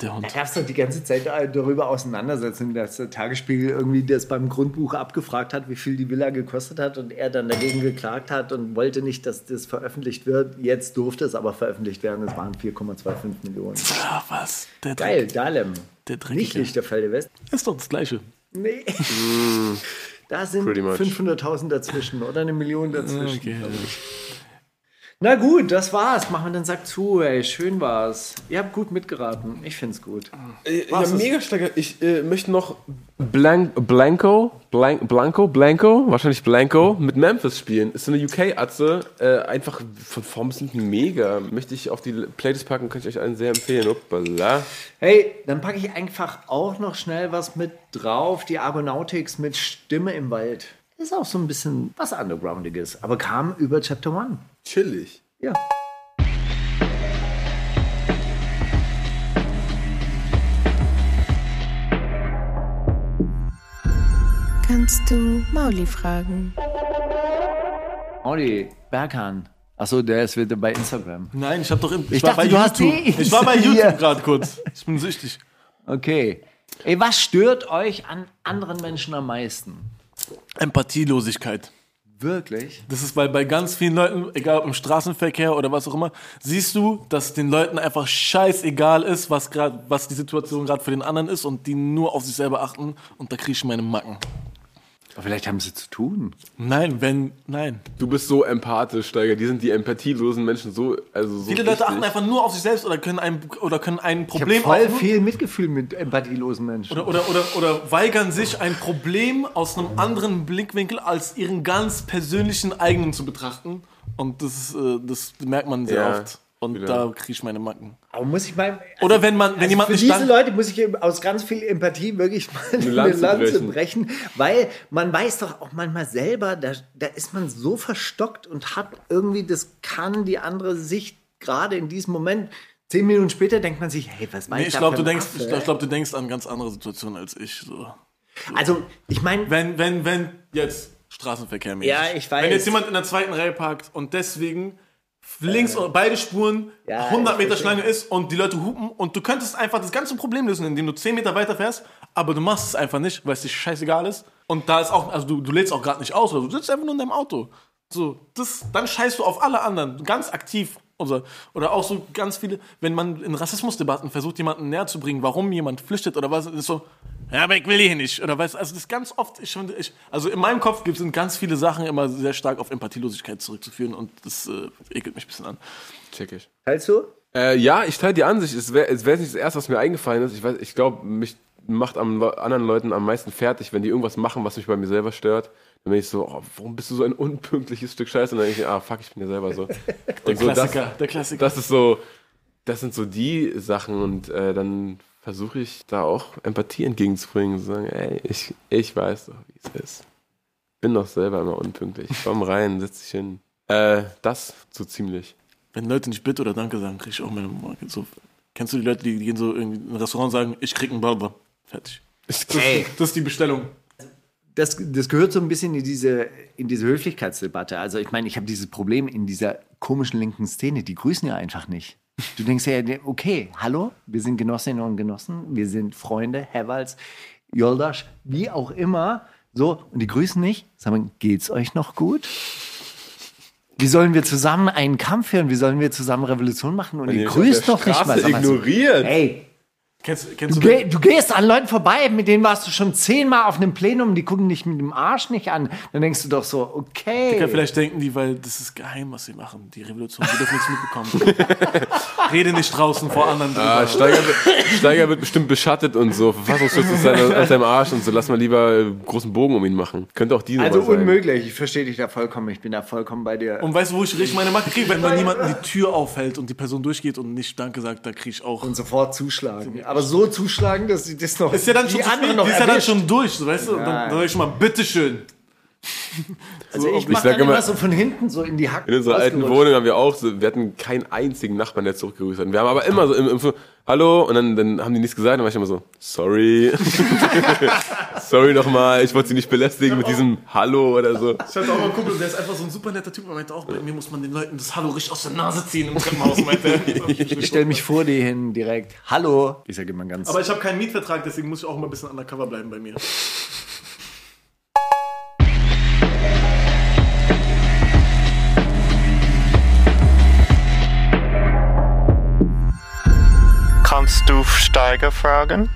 Der Hund. Da gab es doch die ganze Zeit darüber auseinandersetzen, dass der Tagesspiegel irgendwie das beim Grundbuch abgefragt hat, wie viel die Villa gekostet hat und er dann dagegen geklagt hat und wollte nicht, dass das veröffentlicht wird. Jetzt durfte es aber veröffentlicht werden. Es waren 4,25 Millionen. Ah, was? Der Geil, Dreck. Dahlem. Der Dreckige. Nicht Lichterfelde West. Ist doch das Gleiche. Nee. (laughs) Da sind Pretty much. 500.000 dazwischen oder eine Million dazwischen. Okay. Na gut, das war's. Machen wir den Sack zu, ey. Schön war's. Ihr habt gut mitgeraten. Ich find's gut. Äh, ja, mega stark. Ich äh, möchte noch Blank, Blanco, Blank, Blanco, Blanco, wahrscheinlich Blanco, mit Memphis spielen. Ist so eine UK-Atze. Äh, einfach von Form sind mega. Möchte ich auf die Playlist packen, kann ich euch allen sehr empfehlen. Uppala. Hey, dann packe ich einfach auch noch schnell was mit drauf. Die Argonautics mit Stimme im Wald. Ist auch so ein bisschen was Undergroundiges, aber kam über Chapter One. Chillig. Ja. Kannst du Mauli fragen? Audi, Berghahn. Achso, der ist wieder bei Instagram. Nein, ich habe doch. Ich, Ich war dachte, bei du hast YouTube. die- Ich war bei. (laughs) YouTube gerade kurz. Ich bin süchtig. Okay. Ey, was stört euch an anderen Menschen am meisten? Empathielosigkeit. Wirklich? Das ist, weil bei ganz vielen Leuten, egal ob im Straßenverkehr oder was auch immer, siehst du, dass den Leuten einfach scheißegal ist, was gerade, was die Situation gerade für den anderen ist und die nur auf sich selber achten und da kriege ich meine Macken. Aber vielleicht haben sie zu tun. Nein, wenn, nein. Du bist so empathisch, Steiger. Die sind die empathielosen Menschen so, also so Viele Leute richtig. achten einfach nur auf sich selbst oder können ein, oder können ein Ich habe Problem voll auch- viel Mitgefühl mit empathielosen Menschen. Oder, oder, oder, oder weigern sich, ein Problem aus einem anderen Blickwinkel als ihren ganz persönlichen eigenen zu betrachten. Und das, äh, das merkt man sehr Ja, oft. Und wieder. da kriege ich meine Macken. Aber muss ich mal. Oder wenn man, wenn Also jemand für nicht diese Leute muss ich aus ganz viel Empathie wirklich mal eine Lanze Lanze, brechen. brechen. weil man weiß doch auch manchmal selber, da, da ist man so verstockt und hat irgendwie, das kann die andere Sicht gerade in diesem Moment. Zehn Minuten später denkt man sich, hey, was war Nee, ich ich da glaube, für du denkst, ich glaube, du denkst an ganz andere Situationen als ich. So. Also, ich meine, Wenn, wenn, wenn jetzt Straßenverkehr mäßig. Ja, ich weiß. Wenn jetzt jemand in der zweiten Reihe parkt und deswegen links und beide Spuren Ja, 100 ich Meter. Schlange ist und die Leute hupen und du könntest einfach das ganze Problem lösen, indem du 10 Meter weiter fährst, aber du machst es einfach nicht, weil es dir scheißegal ist. Und da ist auch, also du, du lädst auch gerade nicht aus, oder du sitzt einfach nur in deinem Auto. So, das, dann scheißt du auf alle anderen, ganz aktiv. Oder, oder auch so ganz viele, wenn man in Rassismusdebatten versucht, jemanden näher zu bringen, warum jemand flüchtet oder was, ist so, ja, aber ich will hier nicht. Oder weißt also das ist ganz oft, ich finde, ich, also in meinem Kopf gibt es ganz viele Sachen immer sehr stark auf Empathielosigkeit zurückzuführen und das äh, ekelt mich ein bisschen an. Check ich. teilst du? Äh, ja, ich teile die Ansicht. Es wäre es wär nicht das Erste, was mir eingefallen ist. Ich, weiß- ich glaube, mich macht am anderen Leuten am meisten fertig, wenn die irgendwas machen, was mich bei mir selber stört. Dann bin ich so, oh, warum bist du so ein unpünktliches Stück Scheiße? Und dann denke ich, ah, fuck, ich bin ja selber so. (laughs) Der Und so, das, Klassiker, der Klassiker. das ist so, das sind so die Sachen und äh, dann versuche ich da auch Empathie entgegenzubringen und zu sagen, ey, ich, ich weiß doch, wie es ist. Bin doch selber immer unpünktlich. Komm rein, setz dich hin. Äh, das so ziemlich. Wenn Leute nicht Bitte oder Danke sagen, kriege ich auch meine Marke. So, kennst du die Leute, die gehen so irgendwie in ein Restaurant und sagen, ich krieg einen Burger. Fertig. (laughs) Hey. Das ist die Bestellung. Das, das gehört so ein bisschen in diese, in diese Höflichkeitsdebatte. Also ich meine, ich habe dieses Problem in dieser komischen linken Szene, die grüßen ja einfach nicht. Du denkst ja, okay, hallo, wir sind Genossinnen und Genossen, wir sind Freunde, Hevals, Joldasch, wie auch immer. So, und die grüßen nicht, sagen, geht's euch noch gut? Wie sollen wir zusammen einen Kampf führen? Wie sollen wir zusammen Revolution machen? Und Wenn ihr grüßt der nicht mal. Ignoriert. Ey, Kennst, kennst Du, du, geh, du gehst an Leuten vorbei, mit denen warst du schon zehnmal auf einem Plenum, die gucken dich mit dem Arsch nicht an. Dann denkst du doch so, okay. Ja, vielleicht denken die, weil das ist geheim, was sie machen. Die Revolution, die dürfen nichts mitbekommen. (laughs) Rede nicht draußen vor anderen drüber. Ah, Steiger, wird, Steiger wird bestimmt beschattet und so. Verfassungsschutz ist an, an seinem Arsch und so. Lass mal lieber einen großen Bogen um ihn machen. Könnte auch diese also sein. unmöglich, ich verstehe dich da vollkommen, ich bin da vollkommen bei dir. Und weißt du, wo ich richtig meine Macke kriege? Wenn man jemanden die Tür aufhält und die Person durchgeht und nicht Danke sagt, da kriege ich auch. Und sofort zuschlagen. Aber so zuschlagen, dass sie das noch. Ist ja dann schon, die anderen noch ist ja dann erwischt. schon durch, so, weißt du? Und dann, dann sag ich schon mal, bitteschön. (laughs) Also ich ich mach sag dann immer immer- so von hinten so in die Hacken. In unserer alten. Wohnung haben wir auch so, wir hatten keinen einzigen Nachbarn, der zurückgegrüßt hat. Wir haben aber immer so im, im Hallo und dann, dann haben die nichts gesagt, dann war ich immer so, sorry. (laughs) sorry nochmal, ich wollte sie nicht belästigen mit diesem Hallo oder so. Ich hatte auch mal einen Kumpel, der ist einfach so ein super netter Typ. Er meinte auch, bei mir muss man den Leuten das Hallo richtig aus der Nase ziehen im Treppenhaus, meinte er. (laughs) Ich stelle mich vor dir hin direkt. Hallo. Ich sage immer ganz. Aber ich habe keinen Mietvertrag, deswegen muss ich auch immer ein bisschen undercover bleiben bei mir. Steiger fragen?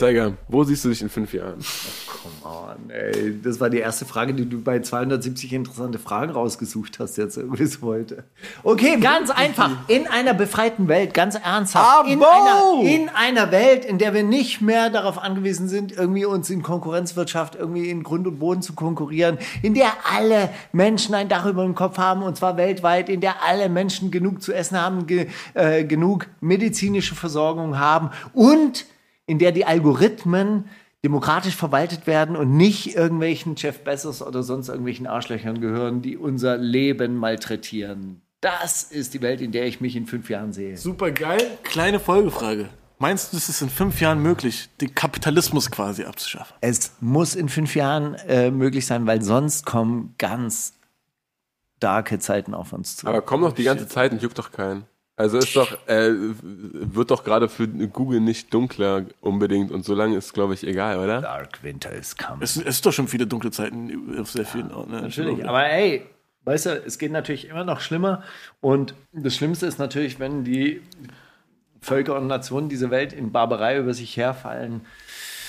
Steiger, wo siehst du dich in fünf Jahren? Come on, ey. Das war die erste Frage, die du bei 270 interessante Fragen rausgesucht hast jetzt irgendwie so heute. Okay, ganz einfach. In einer befreiten Welt, ganz ernsthaft. In einer, in einer Welt, in der wir nicht mehr darauf angewiesen sind, irgendwie uns in Konkurrenzwirtschaft irgendwie in Grund und Boden zu konkurrieren, in der alle Menschen ein Dach über dem Kopf haben und zwar weltweit, in der alle Menschen genug zu essen haben, ge, äh, genug medizinische Versorgung haben und in der die Algorithmen demokratisch verwaltet werden und nicht irgendwelchen Jeff Bezos oder sonst irgendwelchen Arschlöchern gehören, die unser Leben malträtieren. Das ist die Welt, in der ich mich in fünf Jahren sehe. Super geil. Kleine Folgefrage. Meinst du, es ist in fünf Jahren möglich, den Kapitalismus quasi abzuschaffen? Es muss in fünf Jahren äh, möglich sein, weil sonst kommen ganz darke Zeiten auf uns zu. Aber komm doch die ganze Zeit und juckt doch keinen. Also ist doch, äh, wird doch gerade für Google nicht dunkler unbedingt und so lange ist, glaube ich, egal, oder? Dark Winter is coming. Es, es ist doch schon viele dunkle Zeiten auf sehr vielen Orten. Ne? Natürlich, aber ey, weißt du, es geht natürlich immer noch schlimmer. Und das Schlimmste ist natürlich, wenn die Völker und Nationen dieser Welt in Barbarei über sich herfallen.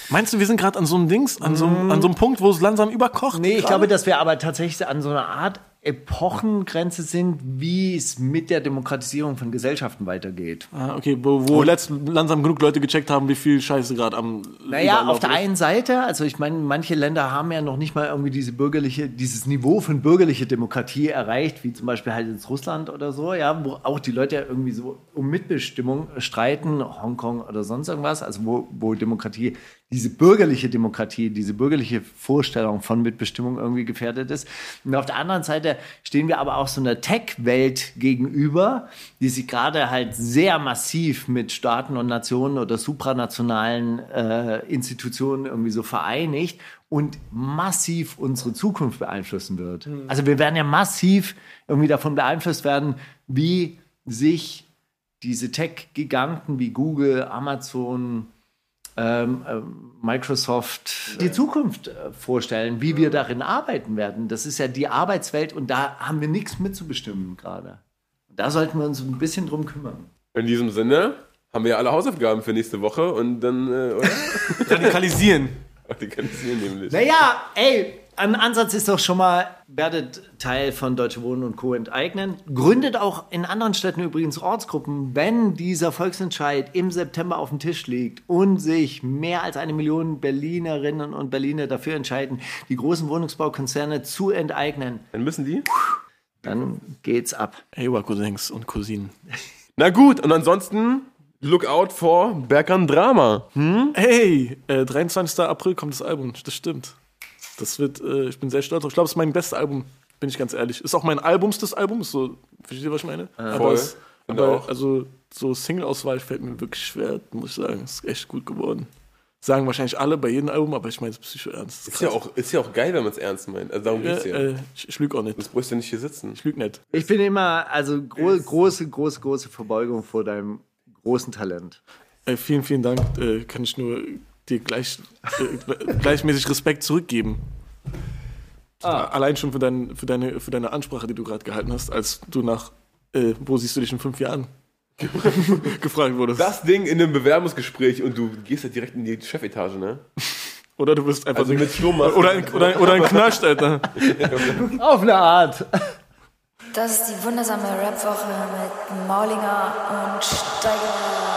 Meinst du, wir sind gerade an so einem Dings, an so, einem- an so einem Punkt, wo es langsam überkocht? Nee, ich gerade? glaube, dass wir aber tatsächlich an so einer Art Epochengrenze sind, wie es mit der Demokratisierung von Gesellschaften weitergeht. Ah, okay, wo, wo letzt, langsam genug Leute gecheckt haben, wie viel Scheiße gerade am. Naja, auf der ist. einen Seite, also ich meine, manche Länder haben ja noch nicht mal irgendwie diese bürgerliche, dieses Niveau von bürgerlicher Demokratie erreicht, wie zum Beispiel halt jetzt Russland oder so, ja, wo auch die Leute ja irgendwie so um Mitbestimmung streiten, Hongkong oder sonst irgendwas, also wo, wo Demokratie, diese bürgerliche Demokratie, diese bürgerliche Vorstellung von Mitbestimmung irgendwie gefährdet ist. Und auf der anderen Seite stehen wir aber auch so einer Tech-Welt gegenüber, die sich gerade halt sehr massiv mit Staaten und Nationen oder supranationalen äh, Institutionen irgendwie so vereinigt und massiv unsere Zukunft beeinflussen wird. Also wir werden ja massiv irgendwie davon beeinflusst werden, wie sich diese Tech-Giganten wie Google, Amazon, Microsoft die Zukunft äh, vorstellen, wie wir darin arbeiten werden. Das ist ja die Arbeitswelt und da haben wir nichts mitzubestimmen gerade. Da sollten wir uns ein bisschen drum kümmern. In diesem Sinne haben wir ja alle Hausaufgaben für nächste Woche und dann, äh, oder? Radikalisieren. (laughs) Hier nämlich. Naja, ey, ein Ansatz ist doch schon mal, werdet Teil von Deutsche Wohnen und Co. enteignen. Gründet auch in anderen Städten übrigens Ortsgruppen, wenn dieser Volksentscheid im September auf dem Tisch liegt und sich mehr als eine Million Berlinerinnen und Berliner dafür entscheiden, die großen Wohnungsbaukonzerne zu enteignen, Dann müssen die. dann geht's ab. Hey, Cousins und Cousinen. (laughs) Na gut, und ansonsten, look out for Berkan Drama. Hey, äh, 23. April kommt das Album, das stimmt. Das wird, äh, ich bin sehr stolz drauf. Ich glaube, es ist mein bestes Album, bin ich ganz ehrlich. Ist auch mein albumstes Album, ist so, versteht ihr, was ich meine? aber voll. es, aber auch. also so Single-Auswahl fällt mir wirklich schwer, muss ich sagen. Ist echt gut geworden. Sagen wahrscheinlich alle bei jedem Album, aber ich meine es psycho ernst. Ist ja, auch, ist ja auch geil, wenn man es ernst meint. Also darum geht's ja. äh, äh, ich, ich lüge auch nicht. Das bräuchst du nicht hier sitzen. Ich lüge nicht. Ich bin immer, also gro große, große, große Verbeugung vor deinem großen Talent. Äh, vielen, vielen Dank. Äh, kann ich nur dir gleich, äh, gleichmäßig Respekt zurückgeben. Allein schon für, dein, für, deine, für deine Ansprache, die du gerade gehalten hast, als du nach, äh, wo siehst du dich in fünf Jahren, (laughs) gefragt wurdest. Das Ding in einem Bewerbungsgespräch und du gehst ja direkt in die Chefetage, ne? Oder du bist einfach Also so- mit Sturmmaske. oder, ein, oder, oder ein Knascht, Alter. (laughs) Auf eine Art. Das ist die wundersame Rapwoche mit Maulinger und Steiger.